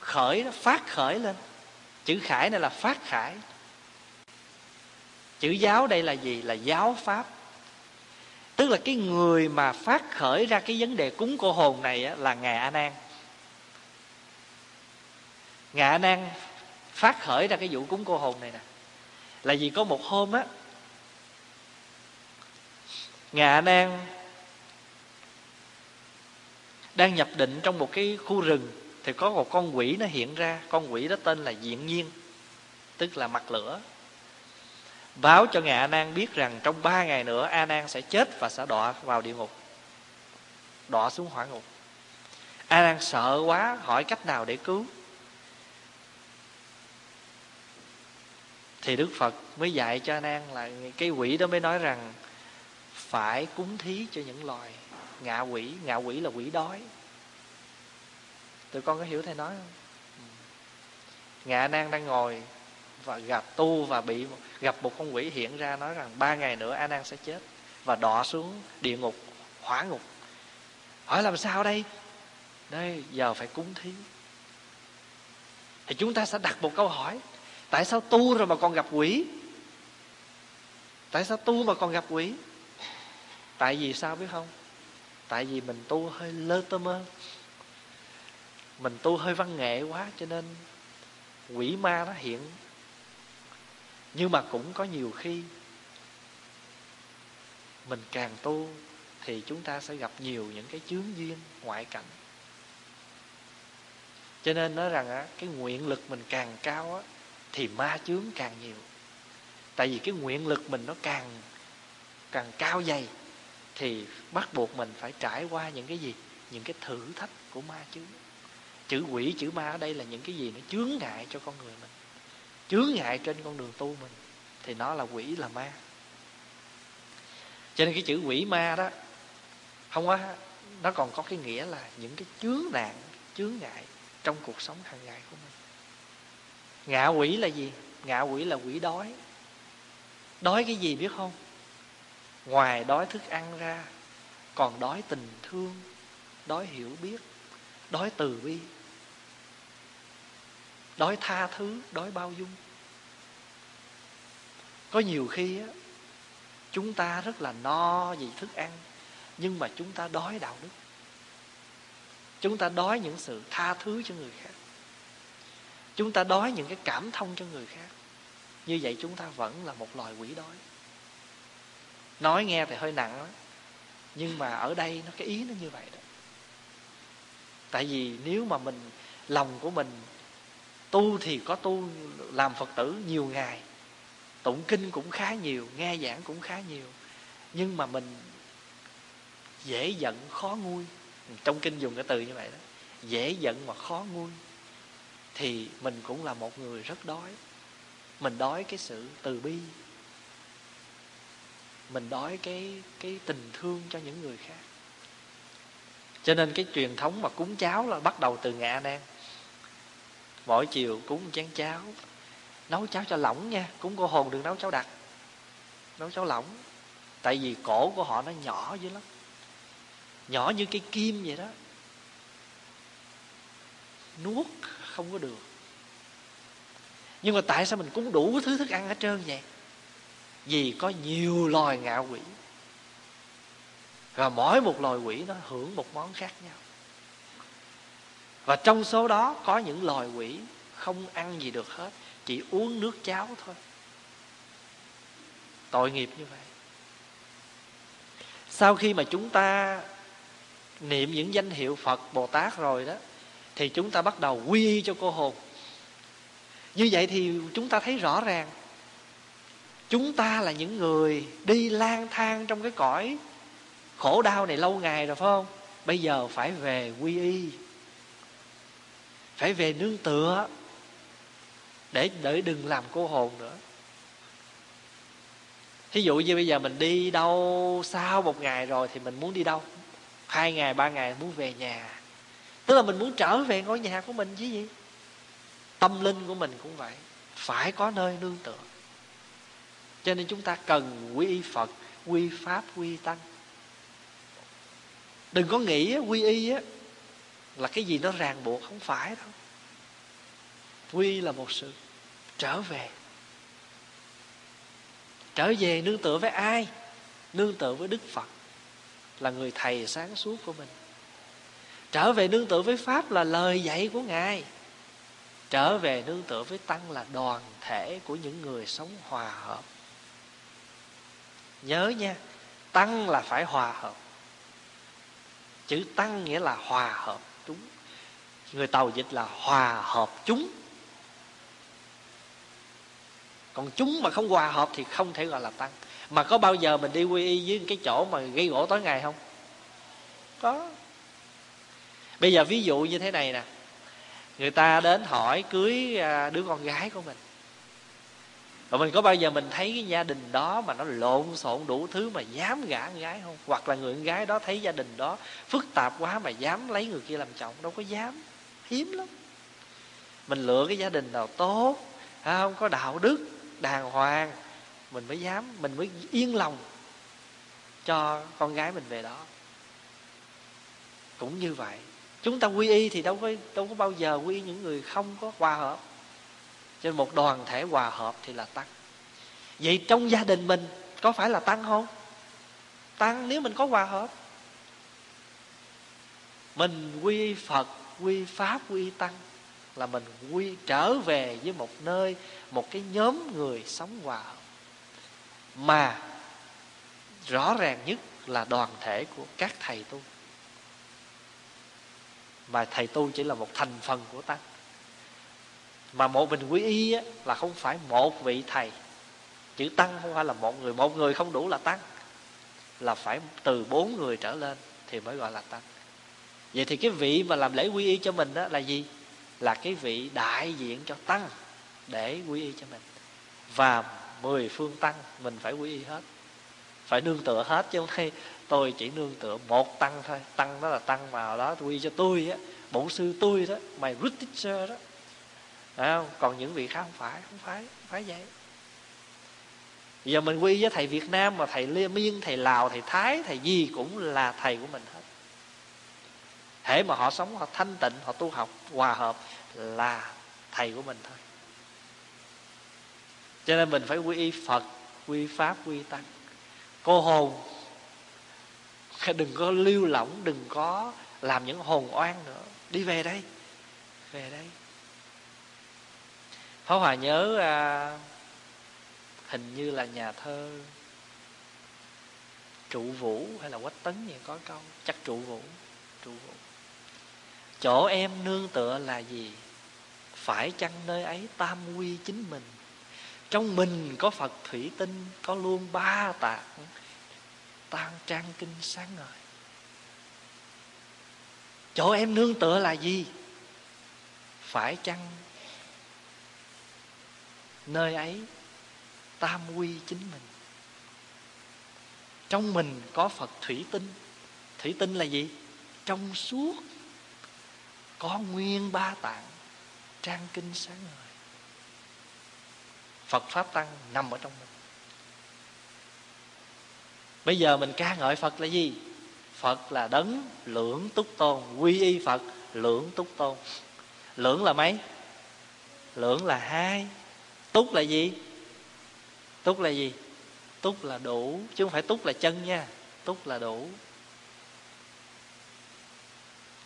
khởi phát khởi lên. Chữ khải này là phát khải. Chữ giáo đây là gì? Là giáo pháp. Tức là cái người mà phát khởi ra cái vấn đề cúng cô hồn này á, là ngài a nan ngạ năng phát khởi ra cái vụ cúng cô hồn này nè. Là vì có một hôm á, ngạ a nan đang nhập định trong một cái khu rừng, thì có một con quỷ nó hiện ra. Con quỷ đó tên là diện nhiên, tức là mặt lửa. Báo cho ngài a nan biết rằng trong ba ngày nữa, a nan sẽ chết và sẽ đọa vào địa ngục, đọa xuống hỏa ngục. A nan sợ quá, hỏi cách nào để cứu. Thì đức phật mới dạy cho anh an là cái quỷ đó mới nói rằng phải cúng thí cho những loài ngạ quỷ. Ngạ quỷ là quỷ đói. Tụi con có hiểu thầy nói không? Ừ. Ngạ nan đang ngồi và gặp tu và bị gặp một con quỷ hiện ra nói rằng ba ngày nữa a nan sẽ chết và đọa xuống địa ngục, hỏa ngục. Hỏi làm sao đây? Đây, giờ phải cúng thí. Thì chúng ta sẽ đặt một câu hỏi tại sao tu rồi mà còn gặp quỷ? Tại sao tu mà còn gặp quỷ? Tại vì sao biết không? Tại vì mình tu hơi lơ tơ mơ. Mình tu hơi văn nghệ quá cho nên quỷ ma nó hiện. Nhưng mà cũng có nhiều khi mình càng tu thì chúng ta sẽ gặp nhiều những cái chướng duyên, ngoại cảnh. Cho nên nói rằng á, cái nguyện lực mình càng cao á thì ma chướng càng nhiều. Tại vì cái nguyện lực mình nó càng càng cao dày, thì bắt buộc mình phải trải qua những cái gì? Những cái thử thách của ma chướng. Chữ quỷ, chữ ma ở đây là những cái gì nó chướng ngại cho con người mình, chướng ngại trên con đường tu mình, thì nó là quỷ, là ma. Cho nên cái chữ quỷ, ma đó, không á, nó còn có cái nghĩa là những cái chướng nạn, chướng ngại trong cuộc sống hàng ngày của mình ngạ quỷ là gì? Ngạ quỷ là quỷ đói. Đói cái gì biết không? Ngoài đói thức ăn ra, còn đói tình thương, đói hiểu biết, đói từ bi, đói tha thứ, đói bao dung. Có nhiều khi á, chúng ta rất là no vì thức ăn, nhưng mà chúng ta đói đạo đức. Chúng ta đói những sự tha thứ cho người khác chúng ta đói những cái cảm thông cho người khác. Như vậy chúng ta vẫn là một loài quỷ đói. Nói nghe thì hơi nặng lắm. Nhưng mà ở đây nó, cái ý nó như vậy đó. Tại vì nếu mà mình, lòng của mình tu thì có tu, làm phật tử nhiều ngày. Tụng kinh cũng khá nhiều, nghe giảng cũng khá nhiều. Nhưng mà mình dễ giận khó nguôi. Trong kinh dùng cái từ như vậy đó. Dễ giận mà khó nguôi thì mình cũng là một người rất đói. Mình đói cái sự từ bi. Mình đói cái cái tình thương cho những người khác. Cho nên cái truyền thống mà cúng cháo là bắt đầu từ ngạ nan mỗi chiều cúng chén cháo. Nấu cháo cho lỏng nha, cúng cô hồn đừng nấu cháo đặc. Nấu cháo lỏng. Tại vì cổ của họ nó nhỏ dữ lắm. Nhỏ như cây kim vậy đó. Nuốt không có được. Nhưng mà tại sao mình cúng đủ thứ thức ăn hết trơn vậy? Vì có nhiều loài ngạ quỷ. Và mỗi một loài quỷ nó hưởng một món khác nhau. Và trong số đó có những loài quỷ không ăn gì được hết, chỉ uống nước cháo thôi. Tội nghiệp như vậy. Sau khi mà chúng ta niệm những danh hiệu phật bồ tát rồi đó thì chúng ta bắt đầu quy y cho cô hồn. Như vậy thì chúng ta thấy rõ ràng, chúng ta là những người đi lang thang trong cái cõi khổ đau này lâu ngày rồi, phải không? Bây giờ phải về quy y, phải về nương tựa để để đừng làm cô hồn nữa. Thí dụ như bây giờ mình đi đâu, sau một ngày rồi thì mình muốn đi đâu? Hai ngày, ba ngày muốn về nhà tức là mình muốn trở về ngôi nhà của mình chứ gì? Tâm linh của mình cũng vậy. Phải có nơi nương tựa. Cho nên chúng ta cần quy y phật, quy pháp, quy tăng. Đừng có nghĩ quy y á, là cái gì nó ràng buộc, không phải đâu. Quy là một sự trở về. Trở về nương tựa với ai? Nương tựa với đức phật, là người thầy sáng suốt của mình trở về nương tựa với pháp là lời dạy của ngài. Trở về nương tựa với tăng là đoàn thể của những người sống hòa hợp. Nhớ nha, tăng là phải hòa hợp. Chữ tăng nghĩa là hòa hợp chúng. Người tàu dịch là hòa hợp chúng. Còn chúng mà không hòa hợp thì không thể gọi là tăng. Mà có bao giờ mình đi quy y với cái chỗ mà gây gỗ tối ngày không? Có bây giờ ví dụ như thế này nè. Người ta đến hỏi cưới à, đứa con gái của mình. Và mình có bao giờ mình thấy cái gia đình đó mà nó lộn xộn đủ thứ mà dám gả con gái không? Hoặc là người con gái đó thấy gia đình đó phức tạp quá mà dám lấy người kia làm chồng? Đâu có dám. Hiếm lắm. Mình lựa cái gia đình nào tốt à, không có đạo đức, đàng hoàng, mình mới dám, mình mới yên lòng cho con gái mình về đó. Cũng như vậy chúng ta quy y thì đâu có đâu có bao giờ quy y những người không có hòa hợp. Cho nên một đoàn thể hòa hợp thì là tăng. Vậy trong gia đình mình có phải là tăng không? Tăng nếu mình có hòa hợp. Mình quy phật, quy pháp, quy tăng là mình quy trở về với một nơi, một cái nhóm người sống hòa hợp. Mà rõ ràng nhất là đoàn thể của các thầy tu mà thầy tu chỉ là một thành phần của tăng mà một mình quý y á, là không phải một vị thầy. Chữ tăng không phải là một người. Một người không đủ là tăng. Là phải từ bốn người trở lên thì mới gọi là tăng. Vậy thì cái vị mà làm lễ quy y cho mình đó là gì? Là cái vị đại diện cho tăng để quy y cho mình. Và mười phương tăng mình phải quy y hết. Phải nương tựa hết chứ không hay tôi chỉ nương tựa một tăng thôi. Tăng đó là tăng vào đó quy cho tôi á bổn sư tôi đó, mày root teacher đó. Đấy không? còn những vị khác không phải không phải không phải vậy. Giờ mình quy với thầy Việt Nam mà thầy Lê Miên, thầy Lào, thầy Thái, thầy gì cũng là thầy của mình hết. Hễ mà họ sống, họ thanh tịnh, họ tu học hòa hợp là thầy của mình thôi. Cho nên mình phải quy y phật, quy pháp, quy tăng. Cô hồn đừng có lưu lỏng đừng có làm những hồn oan nữa. Đi về đây. Về đây. Pháp Hòa nhớ à, hình như là nhà thơ trụ vũ hay là quách tấn gì có câu. Chắc trụ vũ trụ vũ. Chỗ em nương tựa là gì? Phải chăng nơi ấy tam quy chính mình? Trong mình có phật thủy tinh có luôn ba tạng tan trang kinh sáng ngời. Chỗ em nương tựa là gì? Phải chăng nơi ấy tam quy chính mình? Trong mình có phật thủy tinh. Thủy tinh là gì? Trong suốt có nguyên ba tạng trang kinh sáng ngời. Phật pháp tăng nằm ở trong mình bây giờ mình ca ngợi phật là gì? Phật là đấng lưỡng túc tôn, quy y phật, lưỡng túc tôn. Lưỡng là mấy? Lưỡng là hai. Túc là gì? Túc là gì? Túc là đủ, chứ không phải túc là chân nha. Túc là đủ.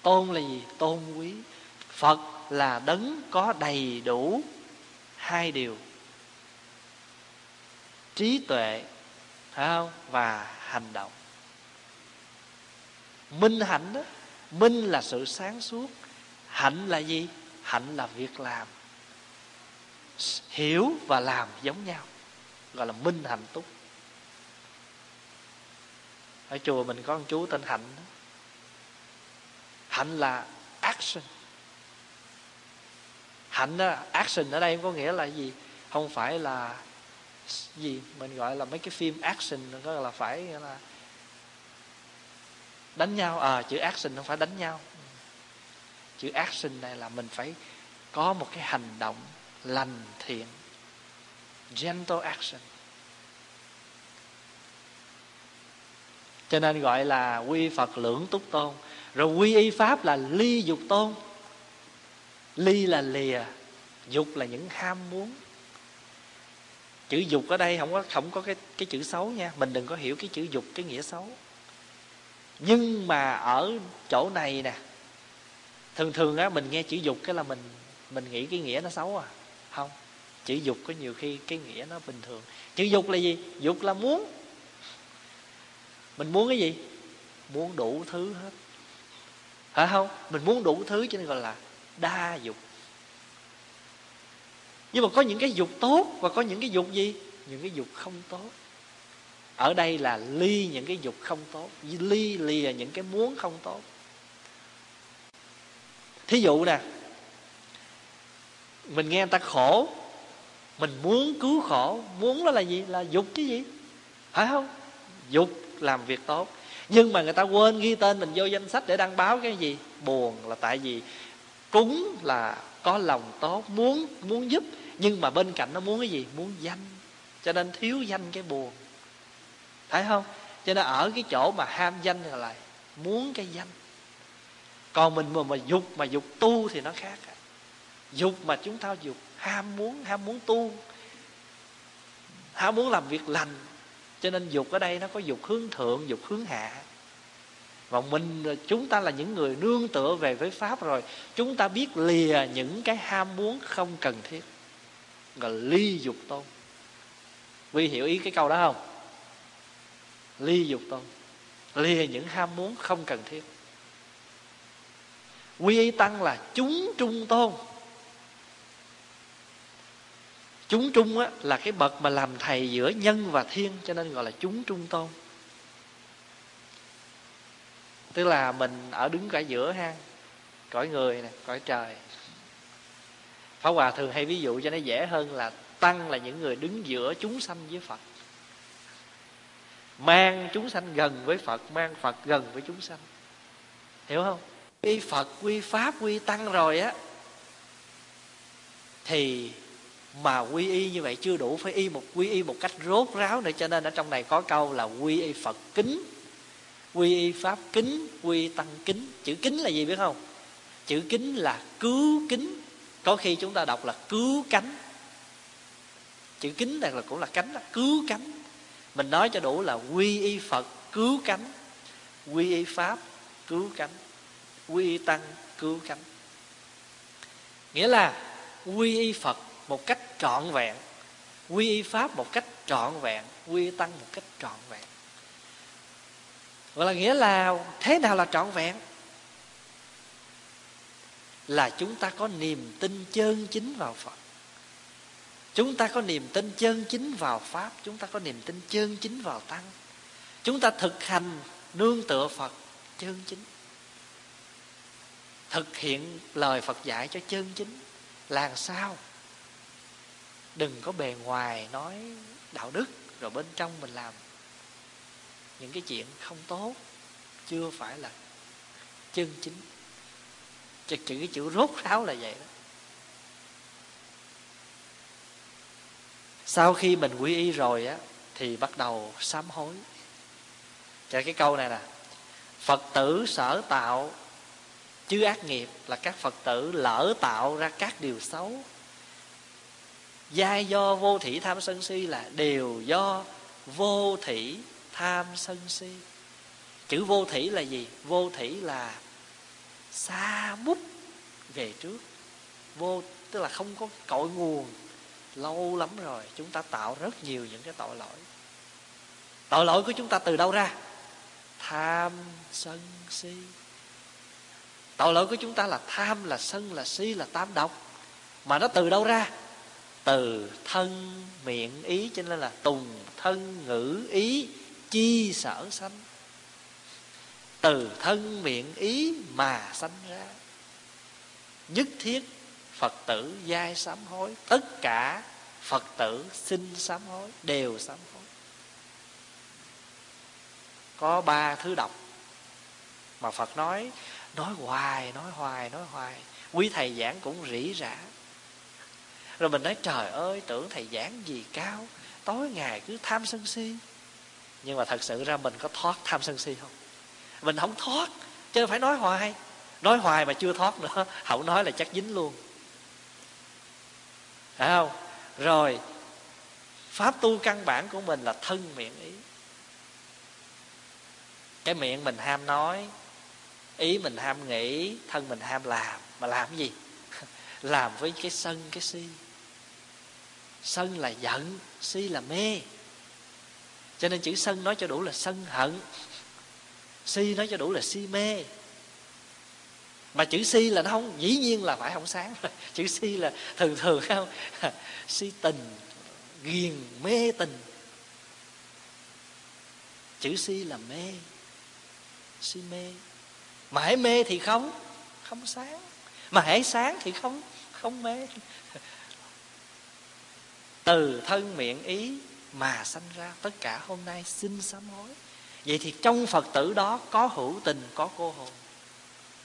Tôn là gì? Tôn quý. Phật là đấng có đầy đủ hai điều. Trí tuệ phải không? Và hành động. Minh hạnh đó minh là sự sáng suốt hạnh là gì? Hạnh là việc làm. Hiểu và làm giống nhau gọi là minh hạnh túc. Ở chùa mình có một chú tên hạnh đó. hạnh là action. Hạnh đó, action ở đây có nghĩa là gì? Không phải là gì mình gọi là mấy cái phim action có là phải là đánh nhau. À chữ action không phải đánh nhau. Chữ action này là mình phải có một cái hành động lành thiện, gentle action. Cho nên gọi là quy phật lưỡng túc tôn. Rồi quy y pháp là ly dục tôn. Ly là lìa, dục là những ham muốn chữ dục ở đây không có không có cái cái chữ xấu nha. Mình đừng có hiểu cái chữ dục, cái nghĩa xấu. Nhưng mà ở chỗ này nè, thường thường á, mình nghe chữ dục cái là mình mình nghĩ cái nghĩa nó xấu à. Không, chữ dục có nhiều khi cái nghĩa nó bình thường. Chữ dục là gì? Dục là muốn. Mình muốn cái gì? Muốn đủ thứ hết. Phải không, mình muốn đủ thứ cho nên gọi là đa dục nhưng mà có những cái dục tốt và có những cái dục gì? Những cái dục không tốt. Ở đây là ly những cái dục không tốt. Ly lìa những cái muốn không tốt. Thí dụ nè, mình nghe người ta khổ, mình muốn cứu khổ. Muốn đó là gì? Là dục chứ gì? Phải không? Dục làm việc tốt. Nhưng mà người ta quên ghi tên mình vô danh sách để đăng báo cái gì? Buồn là tại vì cúng là có lòng tốt. Muốn muốn giúp nhưng mà bên cạnh nó muốn cái gì? Muốn danh. Cho nên thiếu danh cái buồn. Thấy không? Cho nên ở cái chỗ mà ham danh là lại muốn cái danh. Còn mình mà mà dục mà dục tu thì nó khác à. dục mà chúng ta dục, ham muốn ham muốn tu. Ham muốn làm việc lành. Cho nên dục ở đây nó có dục hướng thượng, dục hướng hạ. Và mình chúng ta là những người nương tựa về với pháp rồi. Chúng ta biết lìa những cái ham muốn không cần thiết gọi là ly dục tôn vi hiểu ý cái câu đó không? Ly dục tôn lìa những ham muốn không cần thiết. Quy y tăng là chúng trung tôn. Chúng trung á, là cái bậc mà làm thầy giữa nhân và thiên cho nên gọi là chúng trung tôn. Tức là mình ở đứng cả giữa ha cõi người nè cõi trời. Pháp Hòa thường hay ví dụ cho nó dễ hơn là Tăng là những người đứng giữa chúng sanh với Phật. Mang chúng sanh gần với Phật Mang Phật gần với chúng sanh. Hiểu không? Quy Phật, quy Pháp, quy Tăng rồi á Thì mà quy y như vậy chưa đủ phải y một quy y một cách rốt ráo nữa cho nên ở trong này có câu là quy y Phật kính quy y pháp kính quy tăng kính. Chữ kính là gì biết không? Chữ kính là cứu kính có khi chúng ta đọc là cứu cánh. Chữ kính này là cũng là cánh đó, cứu cánh. Mình nói cho đủ là quy y phật cứu cánh, quy y pháp cứu cánh, quy y tăng cứu cánh. Nghĩa là quy y phật một cách trọn vẹn, quy y pháp một cách trọn vẹn, quy y tăng một cách trọn vẹn. Gọi là nghĩa là thế nào là trọn vẹn? Là chúng ta có niềm tin chân chính vào phật. Chúng ta có niềm tin chân chính vào pháp, chúng ta có niềm tin chân chính vào tăng. Chúng ta thực hành nương tựa phật chân chính. Thực hiện lời phật dạy cho chân chính. Làm sao? Đừng có bề ngoài nói đạo đức, rồi bên trong mình làm những cái chuyện không tốt. Chưa phải là chân chính chữ cái chữ rốt ráo là vậy đó. Sau khi mình quy y rồi á, thì bắt đầu sám hối. Cho cái câu này nè. Phật tử sở tạo, chứ ác nghiệp là các phật tử lỡ tạo ra các điều xấu. Giai do vô thị tham sân si là đều do vô thị tham sân si. Chữ vô thị là gì? Vô thị là xa bút về trước. Vô, tức là không có cội nguồn. Lâu lắm rồi, chúng ta tạo rất nhiều những cái tội lỗi. Tội lỗi của chúng ta từ đâu ra? Tham sân si. Tội lỗi của chúng ta là tham, là sân, là si, là tam độc. Mà nó từ đâu ra? Từ thân miệng ý, cho nên là tùng thân ngữ ý, chi sở sanh từ thân miệng ý mà sanh ra. Nhất thiết phật tử giai sám hối, tất cả phật tử xin sám hối, đều sám hối. Có ba thứ độc mà phật nói nói hoài nói hoài nói hoài. Quý thầy giảng cũng rỉ rả. Rồi mình nói, trời ơi, tưởng thầy giảng gì cao, tối ngày cứ tham sân si. Nhưng mà thật sự ra mình có thoát tham sân si không? Mình không thoát, chứ phải nói hoài. Nói hoài mà chưa thoát nữa, *laughs* không nói là chắc dính luôn. Phải không? Rồi, pháp tu căn bản của mình là thân miệng ý. Cái miệng mình ham nói, ý mình ham nghĩ, thân mình ham làm. Mà làm cái gì? *laughs* Làm với cái sân, cái si. Sân là giận, si là mê. Cho nên chữ sân nói cho đủ là sân hận si nói cho đủ là si mê. Mà chữ si là nó không, dĩ nhiên là phải không sáng. *laughs* Chữ si là thường thường không? *laughs* Si tình, ghiền mê tình. Chữ si là mê. Si mê. Mà hãy mê thì không không sáng. Mà hãy sáng thì không không mê. *laughs* Từ thân miệng ý mà sanh ra, tất cả hôm nay xin sám hối vậy thì trong phật tử đó có hữu tình, có cô hồn.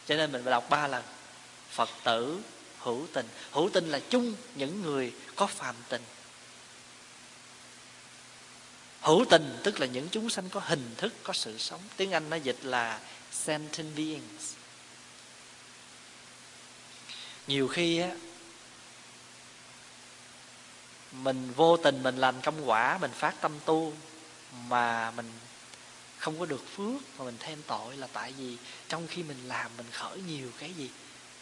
Cho nên mình phải đọc ba lần. Phật tử hữu tình. Hữu tình là chung những người có phàm tình. Hữu tình tức là những chúng sanh có hình thức, có sự sống. Tiếng anh nó dịch là sentient beings. Nhiều khi á, mình vô tình mình làm công quả, mình phát tâm tu, mà mình không có được phước mà mình thêm tội là tại vì trong khi mình làm mình khởi nhiều cái gì?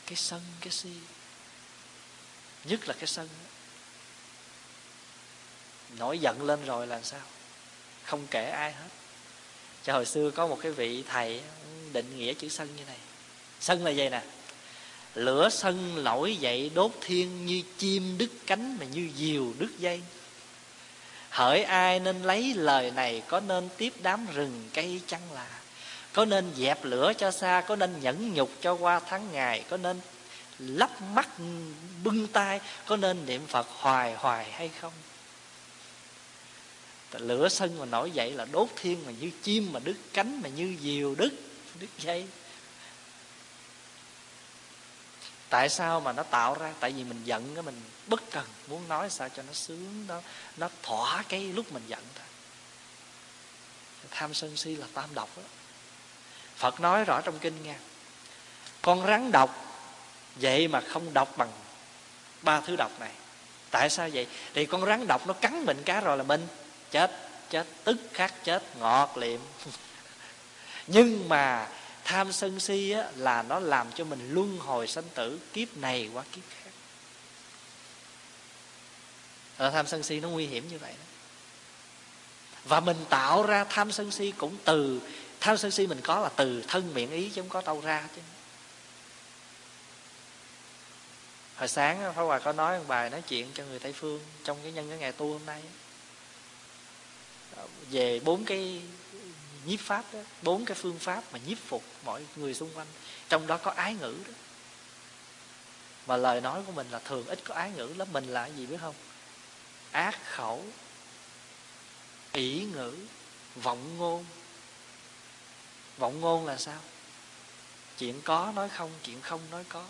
Cái sân, cái si. Nhất là cái sân nổi giận lên rồi là sao? Không kể ai hết. Cho hồi xưa có một cái vị thầy định nghĩa chữ sân như này. Sân là gì nè? Lửa sân nổi dậy đốt thiên như chim đứt cánh mà như diều đứt dây hỡi ai nên lấy lời này, có nên tiếp đám rừng cây chăng là? Có nên dẹp lửa cho xa, có nên nhẫn nhục cho qua tháng ngày, có nên lắp mắt bưng tay có nên niệm phật hoài hoài hay không? Lửa sân mà nổi dậy là đốt thiên mà như chim mà đứt cánh mà như diều đứt đứt dây tại sao mà nó tạo ra? Tại vì mình giận cái mình bất cần, muốn nói sao cho nó sướng, nó nó thỏa cái lúc mình giận thôi. Tham sân si là tam độc đó. Phật nói rõ trong kinh nghe, con rắn độc, vậy mà không độc bằng ba thứ độc này. Tại sao vậy? Thì con rắn độc nó cắn mình cá rồi là mình chết chết, tức khắc, chết, ngọt liệm. *laughs* Nhưng mà tham sân si á, là nó làm cho mình luân hồi sanh tử kiếp này qua kiếp khác. Ở tham sân si nó nguy hiểm như vậy đó. Và mình tạo ra tham sân si cũng từ tham sân si mình có là từ thân miệng ý chứ không có đâu ra chứ. Hồi sáng Pháp Hòa có nói một bài nói chuyện cho người Tây Phương trong cái nhân cái ngày tu hôm nay về bốn cái nhiếp pháp đó, bốn cái phương pháp mà nhiếp phục mọi người xung quanh, trong đó có ái ngữ đó. Mà lời nói của mình là thường ít có ái ngữ lắm, mình là gì biết không? Ác khẩu, ỷ ngữ, vọng ngôn. Vọng ngôn là sao? Chuyện có nói không, chuyện không nói có.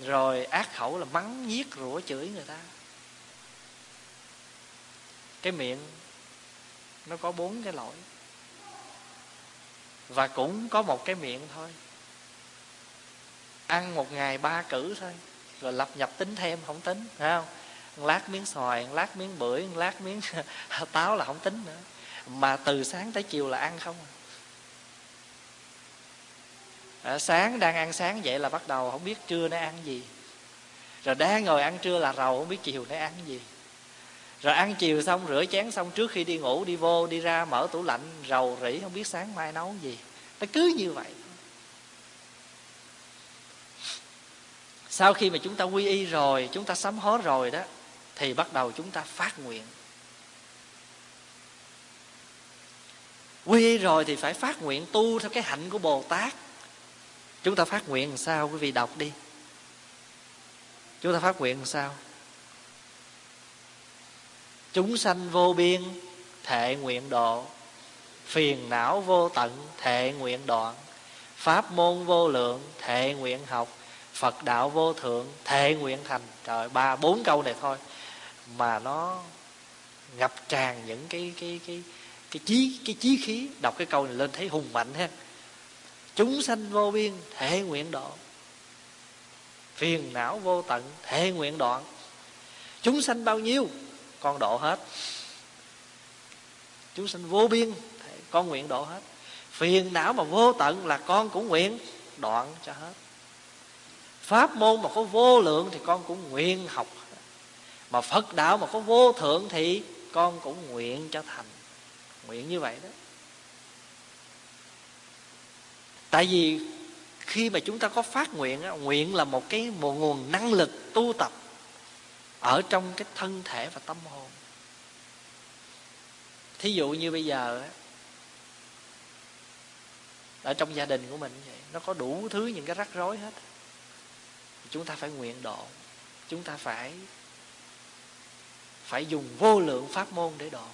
Rồi ác khẩu là mắng, nhiếc rủa chửi người ta cái miệng nó có bốn cái lỗi. Và cũng có một cái miệng thôi. Ăn một ngày ba cử thôi rồi lập nhập tính thêm không tính phải không? Lát miếng xoài lát miếng bưởi lát miếng *laughs* táo là không tính nữa. Mà từ sáng tới chiều là ăn không à. à, sáng đang ăn sáng vậy là bắt đầu không biết trưa nó ăn gì. Rồi đang ngồi ăn trưa là rầu không biết chiều nó ăn gì rồi ăn chiều xong, rửa chén xong, trước khi đi ngủ, đi vô, đi ra, mở tủ lạnh, rầu rĩ, không biết sáng mai nấu gì. Nó cứ như vậy. Sau khi mà chúng ta quy y rồi, chúng ta sám hối rồi đó, thì bắt đầu chúng ta phát nguyện. Quy y rồi thì phải phát nguyện tu theo cái hạnh của bồ tát. Chúng ta phát nguyện làm sao? Quý vị đọc đi. Chúng ta phát nguyện làm sao? Chúng sanh vô biên thệ nguyện độ phiền não vô tận thệ nguyện đoạn. Pháp môn vô lượng thệ nguyện học. Phật đạo vô thượng thệ nguyện thành. Trời ba, bốn câu này thôi mà nó ngập tràn những cái cái cái cái chí cái chí khí. Đọc cái câu này lên thấy hùng mạnh ha. Chúng sanh vô biên, thể nguyện độ phiền não vô tận, thể nguyện đoạn. Chúng sanh bao nhiêu? Con độ hết. Chúng sanh vô biên con nguyện độ hết. Phiền não mà vô tận là con cũng nguyện đoạn cho hết. Pháp môn mà có vô lượng thì con cũng nguyện học. Mà phật đạo mà có vô thượng thì con cũng nguyện cho thành. Nguyện như vậy đó. Tại vì khi mà chúng ta có phát nguyện nguyện là một cái một nguồn năng lực tu tập ở trong cái thân thể và tâm hồn. Thí dụ như bây giờ ở trong gia đình của mình vậy, nó có đủ thứ những cái rắc rối hết. Chúng ta phải nguyện độ, chúng ta phải phải dùng vô lượng pháp môn để độ.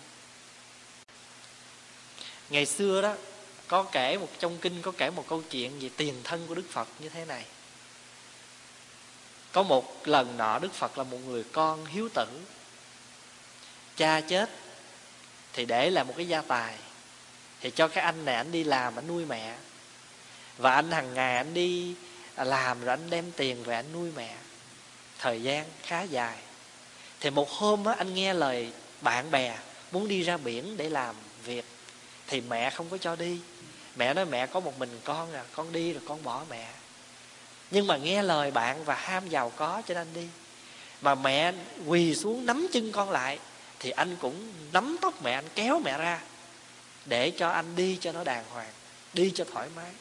Ngày xưa đó, có kể một, trong kinh có kể một câu chuyện về tiền thân của đức phật như thế này có một lần nọ đức phật là một người con hiếu tử. Cha chết thì để là một cái gia tài, thì cho cái anh này anh đi làm anh nuôi mẹ. Và anh hàng ngày anh đi làm rồi anh đem tiền về anh nuôi mẹ. Thời gian khá dài. Thì một hôm á, anh nghe lời bạn bè muốn đi ra biển để làm việc, thì mẹ không có cho đi. Mẹ nói mẹ có một mình con à con đi rồi con bỏ mẹ nhưng mà nghe lời bạn và ham giàu có cho nên anh đi. Mà mẹ quỳ xuống nắm chân con lại thì anh cũng nắm tóc mẹ anh kéo mẹ ra để cho anh đi cho nó đàng hoàng đi cho thoải mái.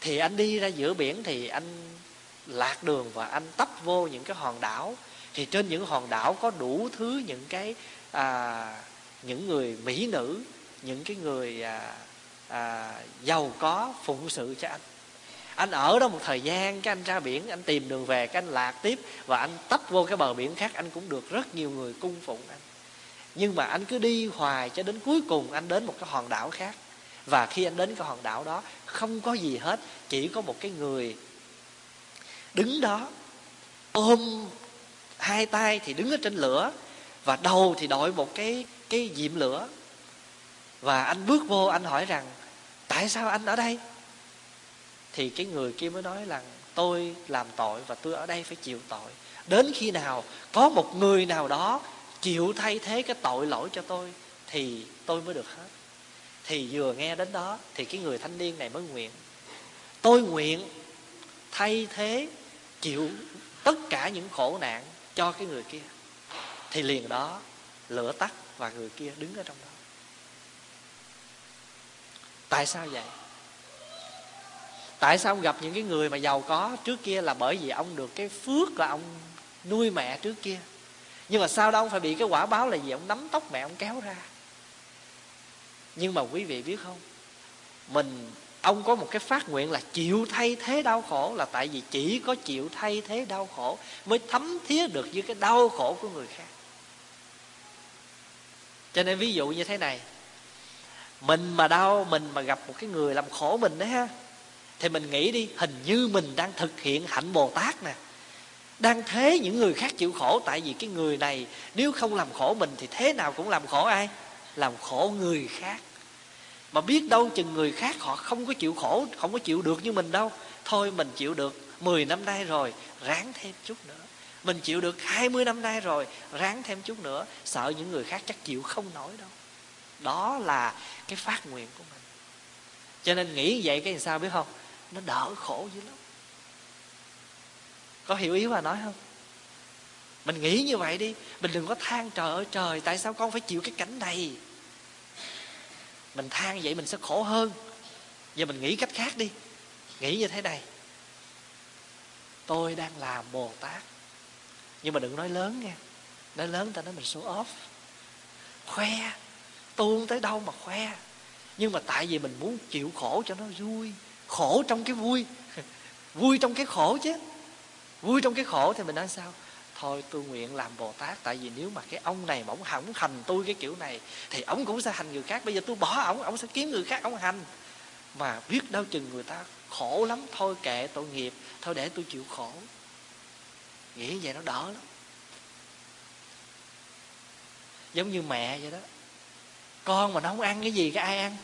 Thì anh đi ra giữa biển thì anh lạc đường và anh tấp vô những cái hòn đảo. Thì trên những hòn đảo có đủ thứ những cái à, những người mỹ nữ những cái người à, à, giàu có phụng sự cho anh anh ở đó một thời gian, cái anh ra biển, anh tìm đường về, cái anh lạc tiếp, và anh tấp vô cái bờ biển khác, anh cũng được rất nhiều người cung phụng anh. Nhưng mà anh cứ đi hoài cho đến cuối cùng anh đến một cái hòn đảo khác. Và khi anh đến cái hòn đảo đó, không có gì hết, chỉ có một cái người đứng đó, ôm hai tay thì đứng ở trên lửa, và đầu thì đội một cái cái diệm lửa. Và anh bước vô, anh hỏi rằng, tại sao anh ở đây? Thì cái người kia mới nói là, tôi làm tội và tôi ở đây phải chịu tội. Đến khi nào có một người nào đó chịu thay thế cái tội lỗi cho tôi, thì tôi mới được hết. Thì vừa nghe đến đó, thì cái người thanh niên này mới nguyện, tôi nguyện thay thế, chịu tất cả những khổ nạn cho cái người kia. Thì liền đó, lửa tắt và người kia đứng ở trong đó. Tại sao vậy? Tại sao ông gặp những cái người mà giàu có trước kia là bởi vì ông được cái phước là ông nuôi mẹ trước kia? Nhưng mà sau đó ông phải bị cái quả báo là gì ông nắm tóc mẹ ông kéo ra. Nhưng mà quý vị biết không? Mình, ông có một cái phát nguyện là chịu thay thế đau khổ, là tại vì chỉ có chịu thay thế đau khổ mới thấm thía được với cái đau khổ của người khác. Cho nên ví dụ như thế này, mình mà đau, mình mà gặp một cái người làm khổ mình đấy ha thì mình nghĩ đi, hình như mình đang thực hiện hạnh bồ tát nè. Đang thế những người khác chịu khổ, tại vì cái người này, nếu không làm khổ mình thì thế nào cũng làm khổ ai? Làm khổ người khác. Mà biết đâu chừng người khác họ không có chịu khổ, không có chịu được như mình đâu. Thôi mình chịu được 10 năm nay rồi, ráng thêm chút nữa. Mình chịu được 20 năm nay rồi, ráng thêm chút nữa. Sợ những người khác chắc chịu không nổi đâu. Đó là cái phát nguyện của mình. Cho nên nghĩ vậy cái sao biết không? Nó đỡ khổ dữ lắm. Có hiểu ý bà nói không? Mình nghĩ như vậy đi. Mình đừng có than trời ơi, trời, tại sao con phải chịu cái cảnh này? Mình than vậy mình sẽ khổ hơn. Giờ mình nghĩ cách khác đi. Nghĩ như thế này. Tôi đang làm bồ tát. Nhưng mà đừng nói lớn nha. Nói lớn ta nói mình số off khoe. Tu tới đâu mà khoe. Nhưng mà tại vì mình muốn chịu khổ cho nó vui khổ trong cái vui. *laughs* Vui trong cái khổ chứ. Vui trong cái khổ thì mình nói sao? Thôi tôi nguyện làm bồ tát, tại vì nếu mà cái ông này mà ông hỏng hành tôi cái kiểu này, thì ông cũng sẽ hành người khác. Bây giờ tôi bỏ ông ông sẽ kiếm người khác, ông hành. Mà biết đâu chừng người ta khổ lắm. Thôi kệ tội nghiệp, thôi để tôi chịu khổ. Nghĩ vậy nó đỡ lắm. Giống như mẹ vậy đó. Con mà nó không ăn cái gì, cái ai ăn?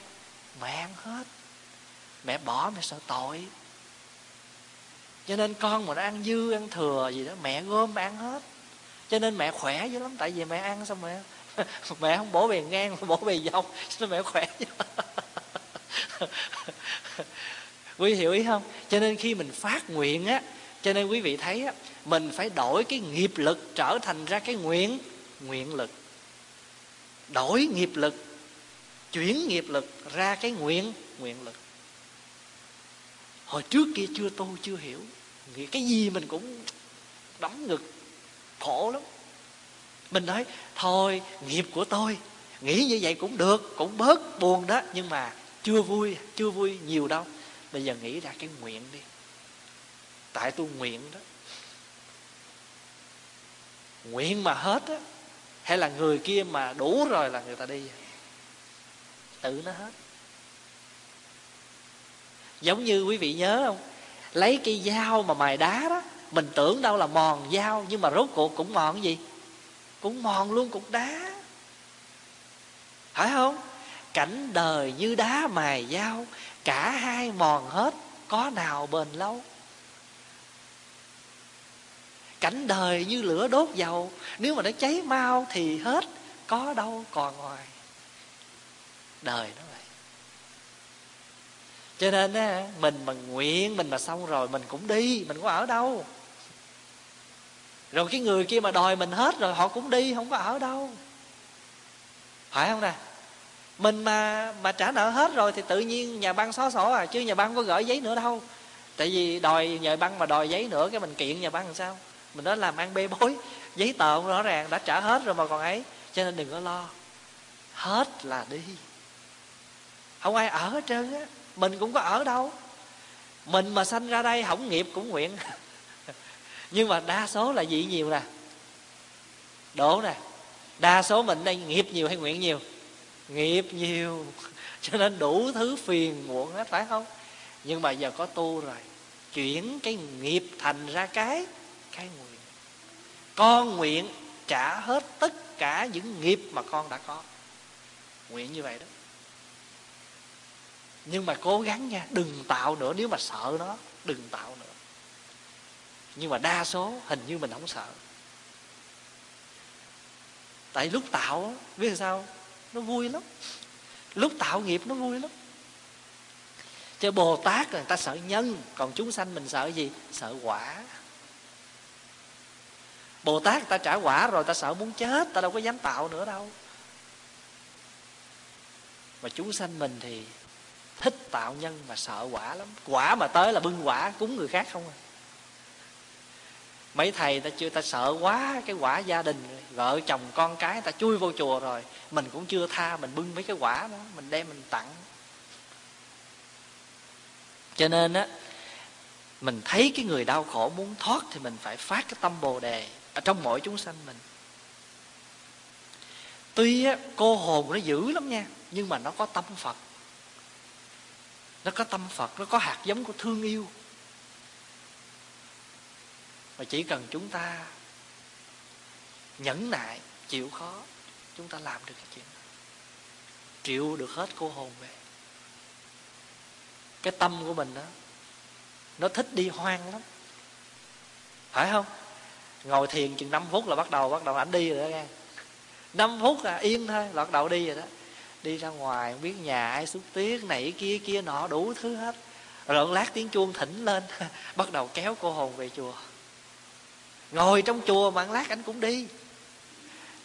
Mẹ ăn hết mẹ bỏ mẹ sợ tội. Cho nên con mà nó ăn dư, ăn thừa gì đó, mẹ gom mẹ ăn hết. Cho nên mẹ khỏe dữ lắm, tại vì mẹ ăn xong mẹ *laughs* mẹ không bổ bề ngang mà bổ bề dọc cho nên mẹ khỏe *laughs* quý hiểu ý không? Cho nên khi mình phát nguyện á, cho nên quý vị thấy á, mình phải đổi cái nghiệp lực trở thành ra cái nguyện nguyện lực. Đổi nghiệp lực, chuyển nghiệp lực ra cái nguyện nguyện lực hồi trước kia chưa tu, chưa hiểu. Nghĩ cái gì mình cũng đấm ngực, khổ lắm. Mình nói, thôi, nghiệp của tôi, nghĩ như vậy cũng được, cũng bớt buồn đó, nhưng mà chưa vui chưa vui nhiều đâu. Bây giờ nghĩ ra cái nguyện đi. Tại tôi nguyện đó. Nguyện mà hết á, hay là người kia mà đủ rồi là người ta đi? Tự nó hết giống như quý vị nhớ không? Lấy cây dao mà mài đá đó, mình tưởng đâu là mòn dao, nhưng mà rốt cuộc cũng mòn cái gì? Cũng mòn luôn cục đá. Phải không? Cảnh đời như đá mài dao, cả hai mòn hết, có nào bền lâu? Cảnh đời như lửa đốt dầu, nếu mà nó cháy mau thì hết, có đâu còn ngoài. Đời nó cho nên á, mình mà nguyện, mình mà xong rồi, mình cũng đi, mình có ở đâu. Rồi cái người kia mà đòi mình hết rồi, họ cũng đi, không có ở đâu. Phải không nè? Mình mà mà trả nợ hết rồi thì tự nhiên nhà băng xóa sổ à chứ nhà băng có gửi giấy nữa đâu. Tại vì đòi nhà băng mà đòi giấy nữa, cái mình kiện nhà băng làm sao? Mình đó làm ăn bê bối, *laughs* giấy tờ không rõ ràng, đã trả hết rồi mà còn ấy. Cho nên đừng có lo. Hết là đi. Không ai ở hết trơn á mình cũng có ở đâu. Mình mà sanh ra đây hỏng nghiệp cũng nguyện. *laughs* Nhưng mà đa số là gì nhiều nè. Đổ nè. Đa số mình đây, nghiệp nhiều hay nguyện nhiều? Nghiệp nhiều. *laughs* Cho nên đủ thứ phiền muộn hết, phải không? Nhưng mà giờ có tu rồi, chuyển cái nghiệp thành ra cái cái nguyện. Con nguyện trả hết tất cả những nghiệp mà con đã có. Nguyện như vậy đó nhưng mà cố gắng nha, đừng tạo nữa, nếu mà sợ nó, đừng tạo nữa. Nhưng mà đa số hình như mình không sợ. Tại lúc tạo, biết sao? Nó vui lắm. Lúc tạo nghiệp nó vui lắm. Chứ bồ tát người ta sợ nhân, còn chúng sanh mình sợ gì? Sợ quả. Bồ tát người ta trả quả rồi, ta sợ muốn chết, ta đâu có dám tạo nữa đâu. Mà chúng sanh mình thì thích tạo nhân mà sợ quả lắm. Quả mà tới là bưng quả cúng người khác không à. Mấy thầy ta chưa ta sợ quá cái quả gia đình. Vợ chồng con cái ta chui vô chùa rồi. Mình cũng chưa tha mình bưng mấy cái quả đó mình đem mình tặng. Cho nên á mình thấy cái người đau khổ muốn thoát thì mình phải phát cái tâm bồ đề ở trong mỗi chúng sanh mình. Tuy á, cô hồn nó dữ lắm nha nhưng mà nó có tâm phật nó có tâm phật, nó có hạt giống của thương yêu. Mà chỉ cần chúng ta nhẫn nại, chịu khó, chúng ta làm được cái chuyện đó. Chịu được hết cô hồn về. Cái tâm của mình đó, nó thích đi hoang lắm. Phải không? Ngồi thiền chừng 5 phút là bắt đầu bắt đầu ảnh đi rồi đó nghe. 5 phút là yên thôi, là bắt đầu đi rồi đó đi ra ngoài, không biết nhà ai xúc tiết này kia kia nọ, đủ thứ hết. Rồi lát tiếng chuông thỉnh lên, *laughs* bắt đầu kéo cô hồn về chùa. Ngồi trong chùa mà lát anh cũng đi.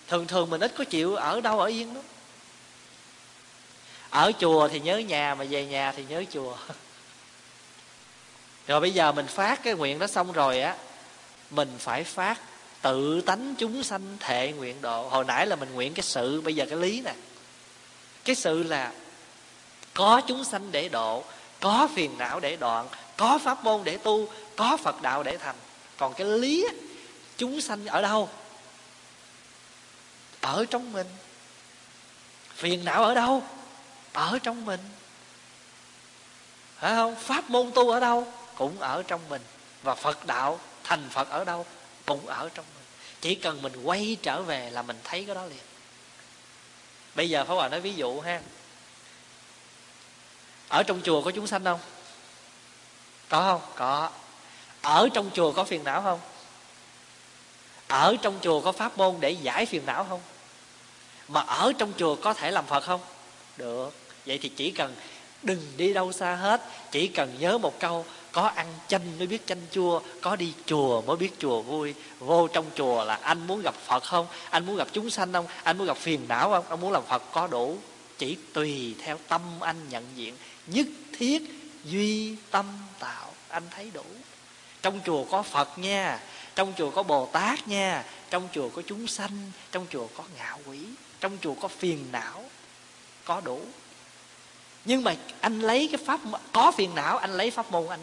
Thường thường mình ít có chịu, ở đâu ở yên lắm ở chùa thì nhớ nhà, mà về nhà thì nhớ chùa. *laughs* Rồi bây giờ mình phát cái nguyện đó xong rồi á, mình phải phát tự tánh chúng sanh thệ nguyện độ. Hồi nãy là mình nguyện cái sự, bây giờ cái lý nè cái sự là có chúng sanh để độ, có phiền não để đoạn, có pháp môn để tu, có phật đạo để thành. Còn cái lý chúng sanh ở đâu? Ở trong mình. Phiền não ở đâu? Ở trong mình. Phải không? Pháp môn tu ở đâu? Cũng ở trong mình. Và phật đạo thành phật ở đâu? Cũng ở trong mình. Chỉ cần mình quay trở về là mình thấy cái đó liền bây giờ Pháp Hòa nói ví dụ ha. Ở trong chùa có chúng sanh không? Có không? Có. Ở trong chùa có phiền não không? Ở trong chùa có pháp môn để giải phiền não không? Mà ở trong chùa có thể làm phật không? Được. Vậy thì chỉ cần đừng đi đâu xa hết, chỉ cần nhớ một câu có ăn chanh mới biết chanh chua, có đi chùa mới biết chùa vui. Vô trong chùa là anh muốn gặp phật không? Anh muốn gặp chúng sanh không? Anh muốn gặp phiền não không? Anh muốn làm phật có đủ. Chỉ tùy theo tâm anh nhận diện. Nhất thiết duy tâm tạo. Anh thấy đủ. Trong chùa có phật nha. Trong chùa có bồ tát nha. Trong chùa có chúng sanh. Trong chùa có ngạo quỷ. Trong chùa có phiền não. Có đủ nhưng mà anh lấy cái pháp có phiền não, anh lấy pháp môn anh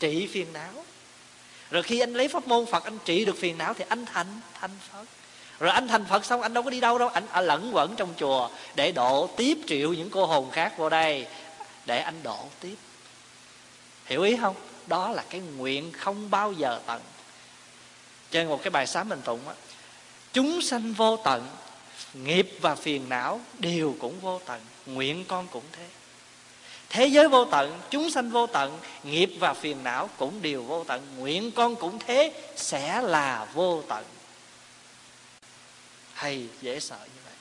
trị phiền não. Rồi khi anh lấy pháp môn phật, anh trị được phiền não thì anh thành thành phật. Rồi anh thành phật xong, anh đâu có đi đâu đâu. Anh ở lẫn quẩn trong chùa để độ tiếp triệu những cô hồn khác vô đây để anh độ tiếp. Hiểu ý không? Đó là cái nguyện không bao giờ tận. Trên một cái bài sám mình tụng á, chúng sanh vô tận, nghiệp và phiền não đều cũng vô tận nguyện con cũng thế. Thế giới vô tận, chúng sanh vô tận, nghiệp và phiền não cũng đều vô tận. Nguyện con cũng thế, sẽ là vô tận. Hay, dễ sợ như vậy.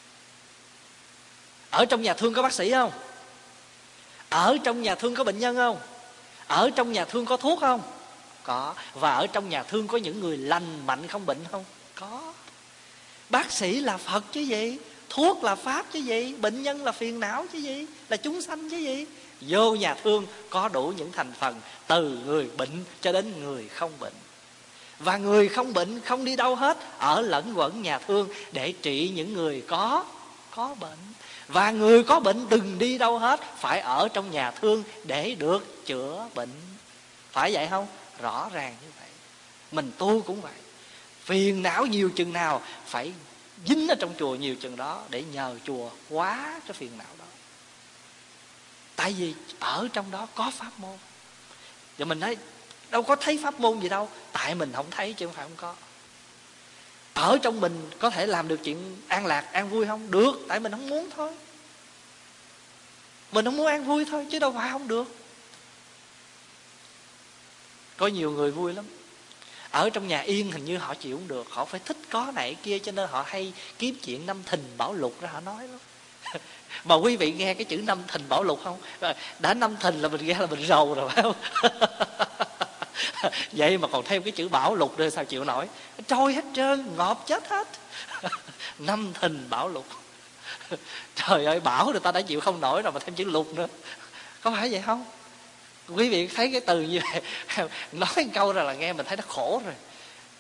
Ở trong nhà thương có bác sĩ không? Ở trong nhà thương có bệnh nhân không? Ở trong nhà thương có thuốc không? Có. Và ở trong nhà thương có những người lành mạnh không, bệnh không? Có. Bác sĩ là phật chứ gì? Thuốc là pháp chứ gì? Bệnh nhân là phiền não chứ gì? Là chúng sanh chứ gì? Vô nhà thương có đủ những thành phần, từ người bệnh cho đến người không bệnh. Và người không bệnh không đi đâu hết, ở lẫn quẩn nhà thương để trị những người có có bệnh. Và người có bệnh đừng đi đâu hết, phải ở trong nhà thương để được chữa bệnh. Phải vậy không? Rõ ràng như vậy. Mình tu cũng vậy. Phiền não nhiều chừng nào, phải dính ở trong chùa nhiều chừng đó để nhờ chùa quá cái phiền não đó. Tại vì ở trong đó có pháp môn. Và mình nói, đâu có thấy pháp môn gì đâu, tại mình không thấy chứ không phải không có. Ở trong mình có thể làm được chuyện an lạc, an vui không? Được, tại mình không muốn thôi. Mình không muốn an vui thôi, chứ đâu phải không được. Có nhiều người vui lắm ở trong nhà yên hình như họ chịu không được, họ phải thích có này kia cho nên họ hay kiếm chuyện năm thình bảo lục ra, họ nói lắm. *laughs* Mà quý vị nghe cái chữ năm thình bảo lục không? Đã năm thình là mình nghe là mình rầu rồi, phải không? *laughs* Vậy mà còn thêm cái chữ bảo lục nữa sao chịu nổi? Trôi hết trơn, ngọt chết hết. *laughs* Năm thình bảo lục. Trời ơi, bảo người ta đã chịu không nổi rồi mà thêm chữ lục nữa. Có phải vậy không? Quý vị thấy cái từ như vậy, *laughs* nói câu ra là nghe mình thấy nó khổ rồi.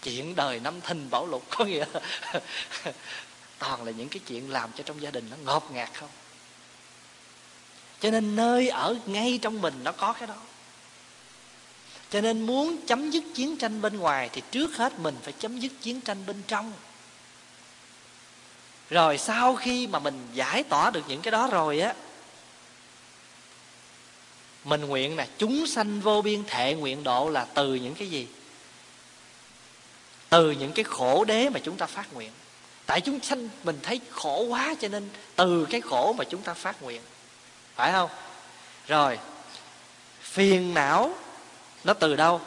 Chuyện đời năm thình bảo lục có nghĩa là *laughs* toàn là những cái chuyện làm cho trong gia đình nó ngọt ngạt không? Cho nên nơi ở ngay trong mình nó có cái đó. Cho nên muốn chấm dứt chiến tranh bên ngoài thì trước hết mình phải chấm dứt chiến tranh bên trong. Rồi sau khi mà mình giải tỏa được những cái đó rồi á mình nguyện là chúng sanh vô biên thệ nguyện độ là từ những cái gì? Từ những cái khổ đế mà chúng ta phát nguyện. Tại chúng sanh, mình thấy khổ quá cho nên từ cái khổ mà chúng ta phát nguyện. Phải không? Rồi, phiền não nó từ đâu?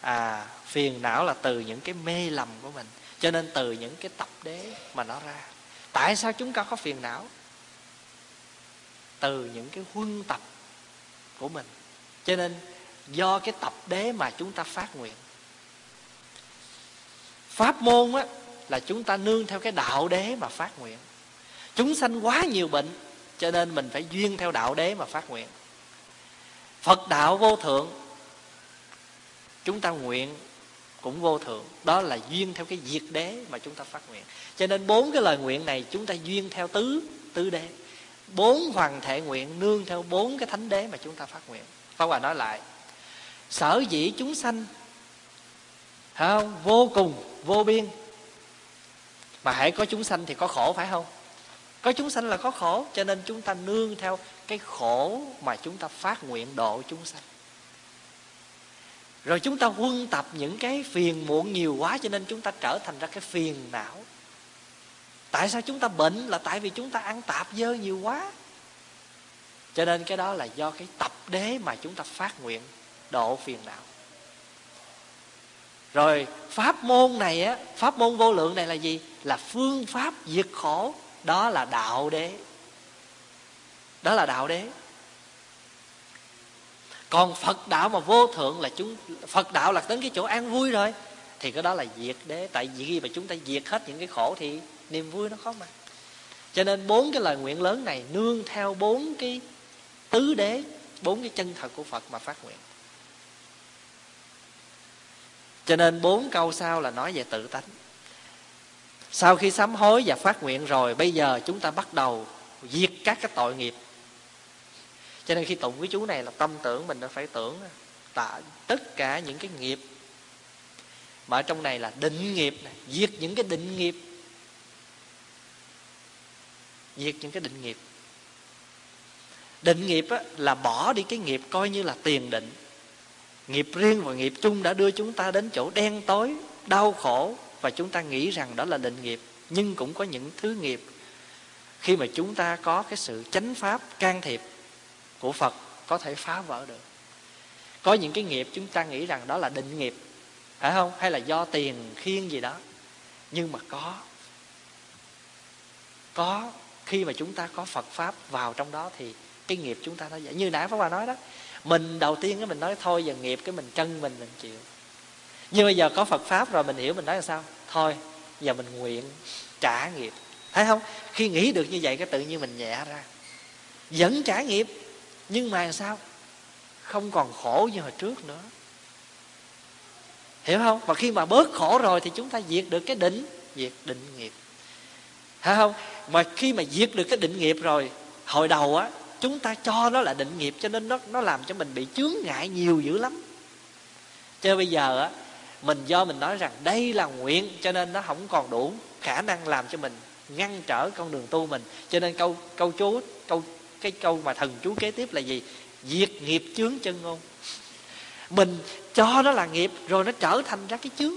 À phiền não là từ những cái mê lầm của mình, cho nên từ những cái tập đế mà nó ra. Tại sao chúng ta có phiền não? Từ những cái huân tập của mình. Cho nên, do cái tập đế mà chúng ta phát nguyện. Pháp môn á, là chúng ta nương theo cái đạo đế mà phát nguyện. Chúng sanh quá nhiều bệnh, cho nên mình phải duyên theo đạo đế mà phát nguyện. Phật đạo vô thượng, chúng ta nguyện cũng vô thượng. Đó là duyên theo cái diệt đế mà chúng ta phát nguyện. Cho nên bốn cái lời nguyện này chúng ta duyên theo tứ tứ đế bốn hoàng thể nguyện nương theo bốn cái thánh đế mà chúng ta phát nguyện Pháp Hòa nói lại Sở dĩ chúng sanh không? Vô cùng, vô biên Mà hãy có chúng sanh thì có khổ phải không? Có chúng sanh là có khổ Cho nên chúng ta nương theo cái khổ Mà chúng ta phát nguyện độ chúng sanh Rồi chúng ta huân tập những cái phiền muộn nhiều quá Cho nên chúng ta trở thành ra cái phiền não Tại sao chúng ta bệnh Là tại vì chúng ta ăn tạp dơ nhiều quá? Cho nên cái đó là do cái tập đế mà chúng ta phát nguyện độ phiền não. Rồi, pháp môn này á, pháp môn vô lượng này là gì? Là phương pháp diệt khổ. Đó là đạo đế. Đó là đạo đế. Còn phật đạo mà vô thượng là chúng, phật đạo là đến cái chỗ an vui rồi. Thì cái đó là diệt đế. Tại vì khi mà chúng ta diệt hết những cái khổ thì niềm vui nó khó mà. Cho nên bốn cái lời nguyện lớn này nương theo bốn cái tứ đế bốn cái chân thật của phật mà phát nguyện. Cho nên bốn câu sau là nói về tự tánh. Sau khi sám hối và phát nguyện rồi bây giờ chúng ta bắt đầu diệt các cái tội nghiệp. Cho nên khi tụng cái chú này là tâm tưởng mình nó phải tưởng tạ tất cả những cái nghiệp mà ở trong này là định nghiệp này, diệt những cái định nghiệp diệt những cái định nghiệp. Định nghiệp á, là bỏ đi cái nghiệp coi như là tiền định. Nghiệp riêng và nghiệp chung đã đưa chúng ta đến chỗ đen tối đau khổ và chúng ta nghĩ rằng đó là định nghiệp. Nhưng cũng có những thứ nghiệp. Khi mà chúng ta có cái sự chánh pháp can thiệp của phật có thể phá vỡ được. Có những cái nghiệp chúng ta nghĩ rằng đó là định nghiệp phải không? Hay là do tiền khiên gì đó. Nhưng mà có. Có khi mà chúng ta có phật pháp vào trong đó thì cái nghiệp chúng ta nó vậy. Như nãy pháp hòa nói đó, mình đầu tiên cái mình nói thôi, giờ nghiệp cái mình chân mình mình chịu. Nhưng bây giờ có phật pháp rồi, mình hiểu mình nói là sao? Thôi, giờ mình nguyện trả nghiệp. Thấy không? Khi nghĩ được như vậy cái tự nhiên mình nhẹ ra. Vẫn trả nghiệp, nhưng mà làm sao? Không còn khổ như hồi trước nữa. Hiểu không? Và khi mà bớt khổ rồi thì chúng ta diệt được cái định, diệt định nghiệp. Hiểu không? Mà khi mà diệt được cái định nghiệp rồi, hồi đầu á, chúng ta cho nó là định nghiệp cho nên nó nó làm cho mình bị chướng ngại nhiều dữ lắm. Cho bây giờ á, mình do mình nói rằng đây là nguyện cho nên nó không còn đủ khả năng làm cho mình ngăn trở con đường tu mình. Cho nên câu câu chú, câu, cái câu mà thần chú kế tiếp là gì? Diệt nghiệp chướng chân ngôn. Mình cho nó là nghiệp rồi nó trở thành ra cái chướng.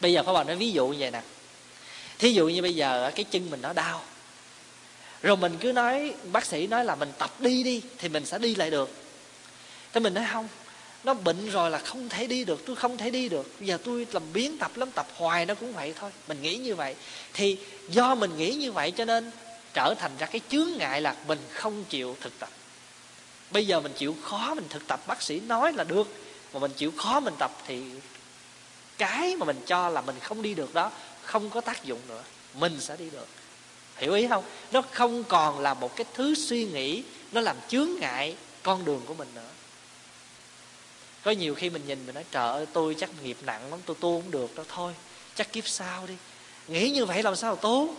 Bây giờ pháp bảo nói ví dụ như vậy nè thí dụ như bây giờ cái chân mình nó đau, rồi mình cứ nói, bác sĩ nói là mình tập đi đi, thì mình sẽ đi lại được. Thế mình nói không, nó bệnh rồi là không thể đi được, tôi không thể đi được. Bây giờ tôi làm biến tập lắm, tập hoài nó cũng vậy thôi, mình nghĩ như vậy. Thì do mình nghĩ như vậy cho nên trở thành ra cái chướng ngại là mình không chịu thực tập. Bây giờ mình chịu khó mình thực tập, bác sĩ nói là được, mà mình chịu khó mình tập thì cái mà mình cho là mình không đi được đó không có tác dụng nữa, mình sẽ đi được. Hiểu ý không? Nó không còn là một cái thứ suy nghĩ, nó làm chướng ngại con đường của mình nữa. Có nhiều khi mình nhìn mình nói, trời ơi, tôi chắc nghiệp nặng lắm, tôi tu không được đâu, thôi, chắc kiếp sau đi. Nghĩ như vậy làm sao tu?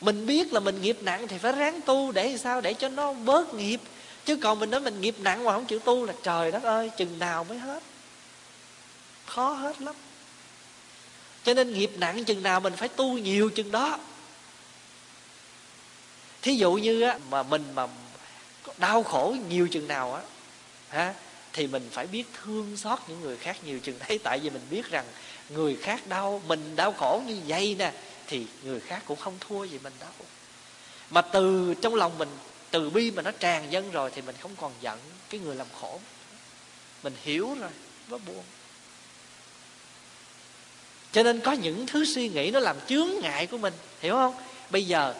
Mình biết là mình nghiệp nặng thì phải ráng tu để sao để cho nó bớt nghiệp. Chứ còn mình nói mình nghiệp nặng mà không chịu tu là trời đất ơi, chừng nào mới hết. Khó hết lắm cho nên nghiệp nặng chừng nào mình phải tu nhiều chừng đó. Thí dụ như á, mà mình mà đau khổ nhiều chừng nào á ha thì mình phải biết thương xót những người khác nhiều chừng đấy. Tại vì mình biết rằng người khác đau, mình đau khổ như vậy nè, thì người khác cũng không thua gì mình đâu. Mà từ trong lòng mình, từ bi mà nó tràn dân rồi thì mình không còn giận cái người làm khổ. Mình hiểu rồi, nó buồn cho nên có những thứ suy nghĩ nó làm chướng ngại của mình hiểu không? Bây giờ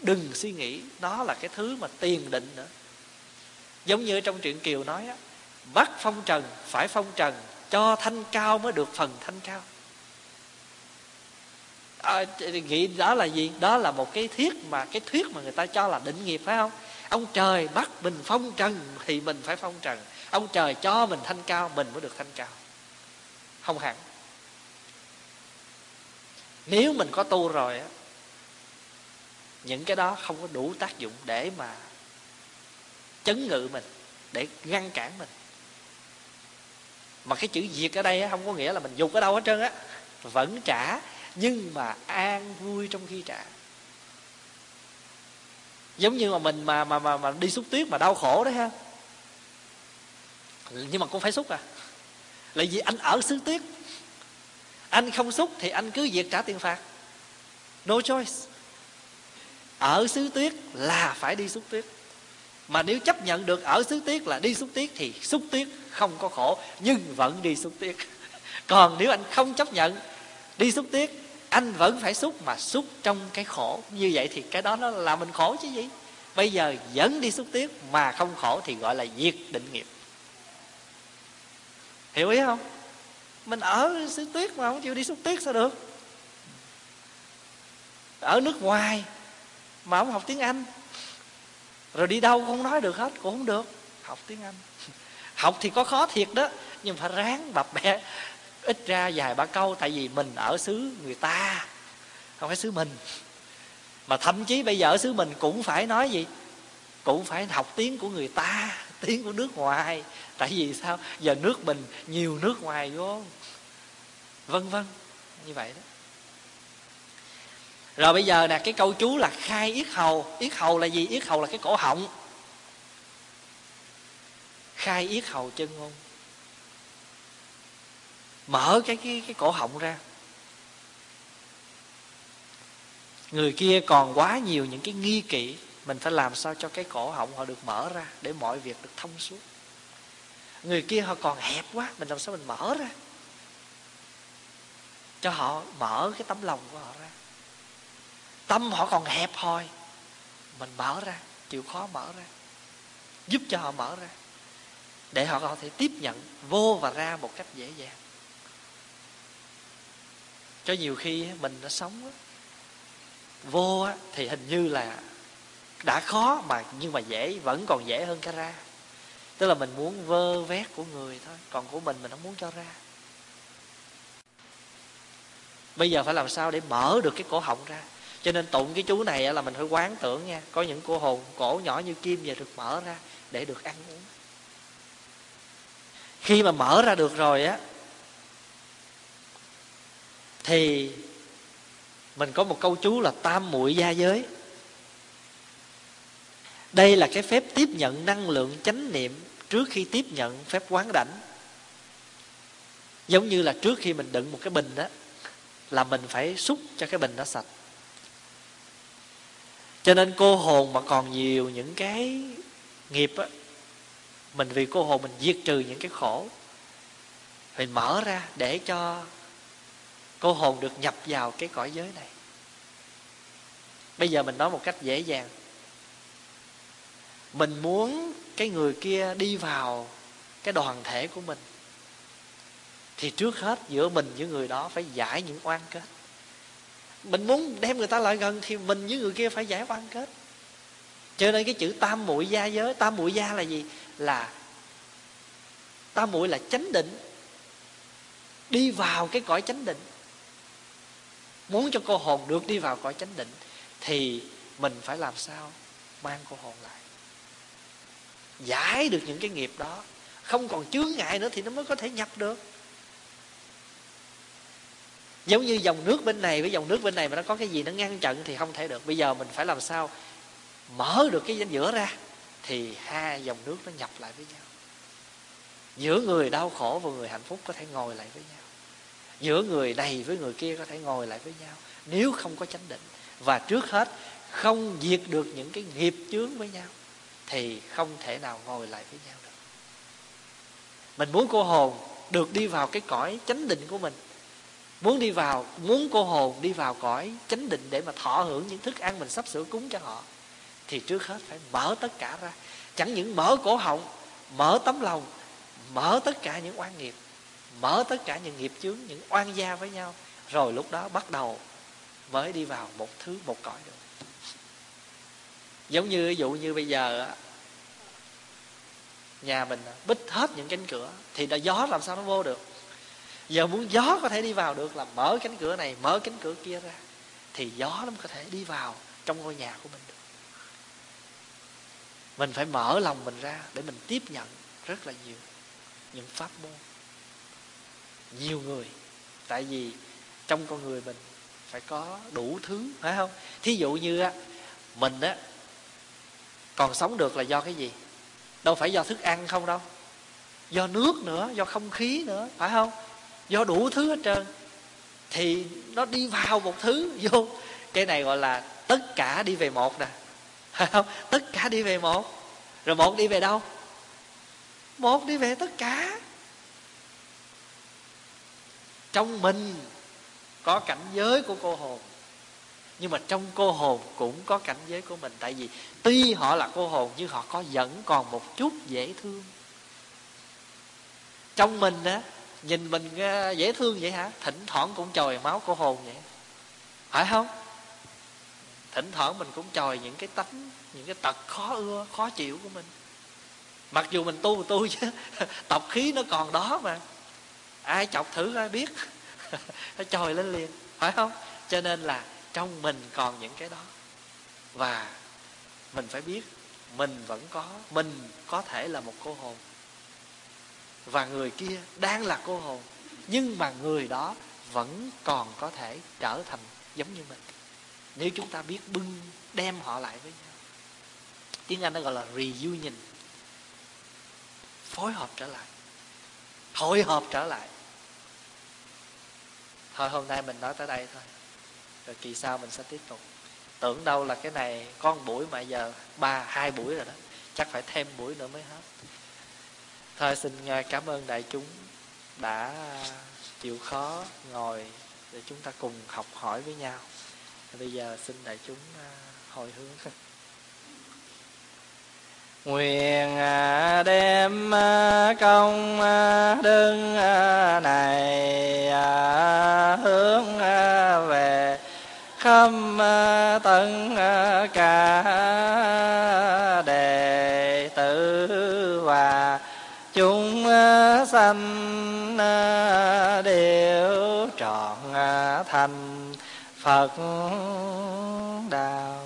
đừng suy nghĩ đó là cái thứ mà tiền định nữa. Giống như trong truyện kiều nói á bắt phong trần phải phong trần cho thanh cao mới được phần thanh cao. À, nghĩ đó là gì? Đó là một cái thuyết mà cái thuyết mà người ta cho là định nghiệp phải không? Ông trời bắt mình phong trần thì mình phải phong trần. Ông trời cho mình thanh cao mình mới được thanh cao. Không hẳn nếu mình có tu rồi á những cái đó không có đủ tác dụng để mà chấn ngự mình để ngăn cản mình. Mà cái chữ diệt ở đây không có nghĩa là mình dục ở đâu hết trơn á vẫn trả nhưng mà an vui trong khi trả. Giống như mà mình mà mà mà, mà đi xúc tuyết mà đau khổ đấy ha. Nhưng mà cũng phải xúc à. Là vì anh ở xứ tuyết anh không xúc thì anh cứ việc trả tiền phạt. No choice. Ở xứ tuyết là phải đi xúc tuyết. Mà nếu chấp nhận được ở xứ tuyết là đi xúc tuyết thì xúc tuyết không có khổ, nhưng vẫn đi xúc tuyết. *laughs* Còn nếu anh không chấp nhận đi xúc tuyết, anh vẫn phải xúc mà xúc trong cái khổ. Như vậy thì cái đó nó làm mình khổ chứ gì? Bây giờ vẫn đi xúc tuyết mà không khổ thì gọi là diệt định nghiệp. Hiểu ý không? Mình ở xứ tuyết mà không chịu đi xúc tuyết sao được? Ở nước ngoài mà không học tiếng anh. Rồi đi đâu cũng không nói được hết, cũng không được. Học tiếng anh. *laughs* Học thì có khó thiệt đó, nhưng phải ráng bập bẹ. Ít ra vài ba câu, tại vì mình ở xứ người ta, không phải xứ mình. Mà thậm chí bây giờ ở xứ mình cũng phải nói gì? Cũng phải học tiếng của người ta, *laughs* tiếng của nước ngoài. Tại vì sao? Giờ nước mình, nhiều nước ngoài vô vân vân như vậy đó. Rồi bây giờ nè, cái câu chú là khai yết hầu. Yết hầu là gì? Yết hầu là cái cổ họng. Khai yết hầu chân ngôn. Mở cái cái cái cổ họng ra. Người kia còn quá nhiều những cái nghi kỵ, mình phải làm sao cho cái cổ họng họ được mở ra để mọi việc được thông suốt. Người kia họ còn hẹp quá, mình làm sao mình mở ra? Cho họ mở cái tấm lòng của họ ra. Tâm họ còn hẹp hòi. Mình mở ra, chịu khó mở ra. Giúp cho họ mở ra. Để họ có thể tiếp nhận vô và ra một cách dễ dàng. Cho nhiều khi mình đã sống vô thì hình như là đã khó mà nhưng mà dễ, vẫn còn dễ hơn cái ra. Tức là mình muốn vơ vét của người thôi, còn của mình mình không muốn cho ra bây giờ phải làm sao để mở được cái cổ họng ra? Cho nên tụng cái chú này là mình phải quán tưởng nha. Có những cô hồn cổ nhỏ như kim và được mở ra để được ăn uống. Khi mà mở ra được rồi á, thì mình có một câu chú là tam muội gia giới. Đây là cái phép tiếp nhận năng lượng chánh niệm trước khi tiếp nhận phép quán đảnh giống như là trước khi mình đựng một cái bình đó là mình phải xúc cho cái bình nó sạch. Cho nên cô hồn mà còn nhiều những cái nghiệp á, mình vì cô hồn mình diệt trừ những cái khổ mình mở ra để cho cô hồn được nhập vào cái cõi giới này. Bây giờ mình nói một cách dễ dàng. Mình muốn cái người kia đi vào cái đoàn thể của mình thì trước hết giữa mình với người đó phải giải những oan kết. Mình muốn đem người ta lại gần thì mình với người kia phải giải oan kết. Cho nên cái chữ tam muội gia giới, tam muội gia là gì? Là tam muội là chánh định. Đi vào cái cõi chánh định. Muốn cho cô hồn được đi vào cõi chánh định thì mình phải làm sao? Mang cô hồn lại. Giải được những cái nghiệp đó. Không còn chướng ngại nữa thì nó mới có thể nhập được giống như dòng nước bên này, với dòng nước bên này mà nó có cái gì nó ngăn chặn thì không thể được. Bây giờ mình phải làm sao? Mở được cái danh giữa ra, thì hai dòng nước nó nhập lại với nhau. Giữa người đau khổ và người hạnh phúc có thể ngồi lại với nhau. Giữa người này với người kia có thể ngồi lại với nhau. Nếu không có chánh định. Và trước hết, không diệt được những cái nghiệp chướng với nhau, thì không thể nào ngồi lại với nhau được. Mình muốn cô hồn được đi vào cái cõi chánh định của mình muốn đi vào, muốn cô hồn đi vào cõi chánh định để mà thọ hưởng những thức ăn mình sắp sửa cúng cho họ, thì trước hết phải mở tất cả ra. Chẳng những mở cổ họng, mở tấm lòng, mở tất cả những oan nghiệp, mở tất cả những nghiệp chướng, những oan gia với nhau, rồi lúc đó bắt đầu mới đi vào một thứ, một cõi được. Giống như ví dụ như bây giờ nhà mình bích hết những cánh cửa, thì đã gió làm sao nó vô được? Giờ muốn gió có thể đi vào được là mở cánh cửa này, mở cánh cửa kia ra. Thì gió nó mới có thể đi vào trong ngôi nhà của mình được. Mình phải mở lòng mình ra để mình tiếp nhận rất là nhiều những pháp môn. Nhiều người, tại vì trong con người mình phải có đủ thứ, phải không? Thí dụ như á, mình á, còn sống được là do cái gì? Đâu phải do thức ăn không đâu. Do nước nữa, do không khí nữa, phải không? Do đủ thứ hết trơn, thì nó đi vào một thứ vô. Cái này gọi là tất cả đi về một nè. *laughs* Không? Tất cả đi về một. Rồi một đi về đâu? Một đi về tất cả. Trong mình có cảnh giới của cô hồn, nhưng mà trong cô hồn cũng có cảnh giới của mình. Tại vì tuy họ là cô hồn, nhưng họ có vẫn còn một chút dễ thương. Trong mình á nhìn mình ờ, dễ thương vậy hả? Thỉnh thoảng cũng chòi máu cô hồn vậy. Phải không? Thỉnh thoảng mình cũng chòi những cái tánh, những cái tật khó ưa, khó chịu của mình. Mặc dù mình tu tu chứ. *laughs* Tập khí nó còn đó mà. Ai chọc thử ai biết. *laughs* Nó chòi lên liền. Phải không? Cho nên là trong mình còn những cái đó. Và mình phải biết mình vẫn có, mình có thể là một cô hồn và người kia đang là cô hồn, nhưng mà người đó vẫn còn có thể trở thành giống như mình. Nếu chúng ta biết bưng, đem họ lại với nhau. Tiếng anh nó gọi là reunion. Phối hợp trở lại. Hội hợp trở lại. Thôi, hôm nay mình nói tới đây thôi. Rồi kỳ sau mình sẽ tiếp tục. Tưởng đâu là cái này con buổi mà giờ ba, hai buổi rồi đó. Chắc phải thêm buổi nữa mới hết thôi, xin ờ, cảm ơn đại chúng đã chịu khó ngồi để chúng ta cùng học hỏi với nhau. Bây giờ xin đại chúng ờ, hồi hướng. *laughs* Nguyện ờ, đem công đức này hướng về khắp tận cả sanh à, đều trọn à, thành phật đạo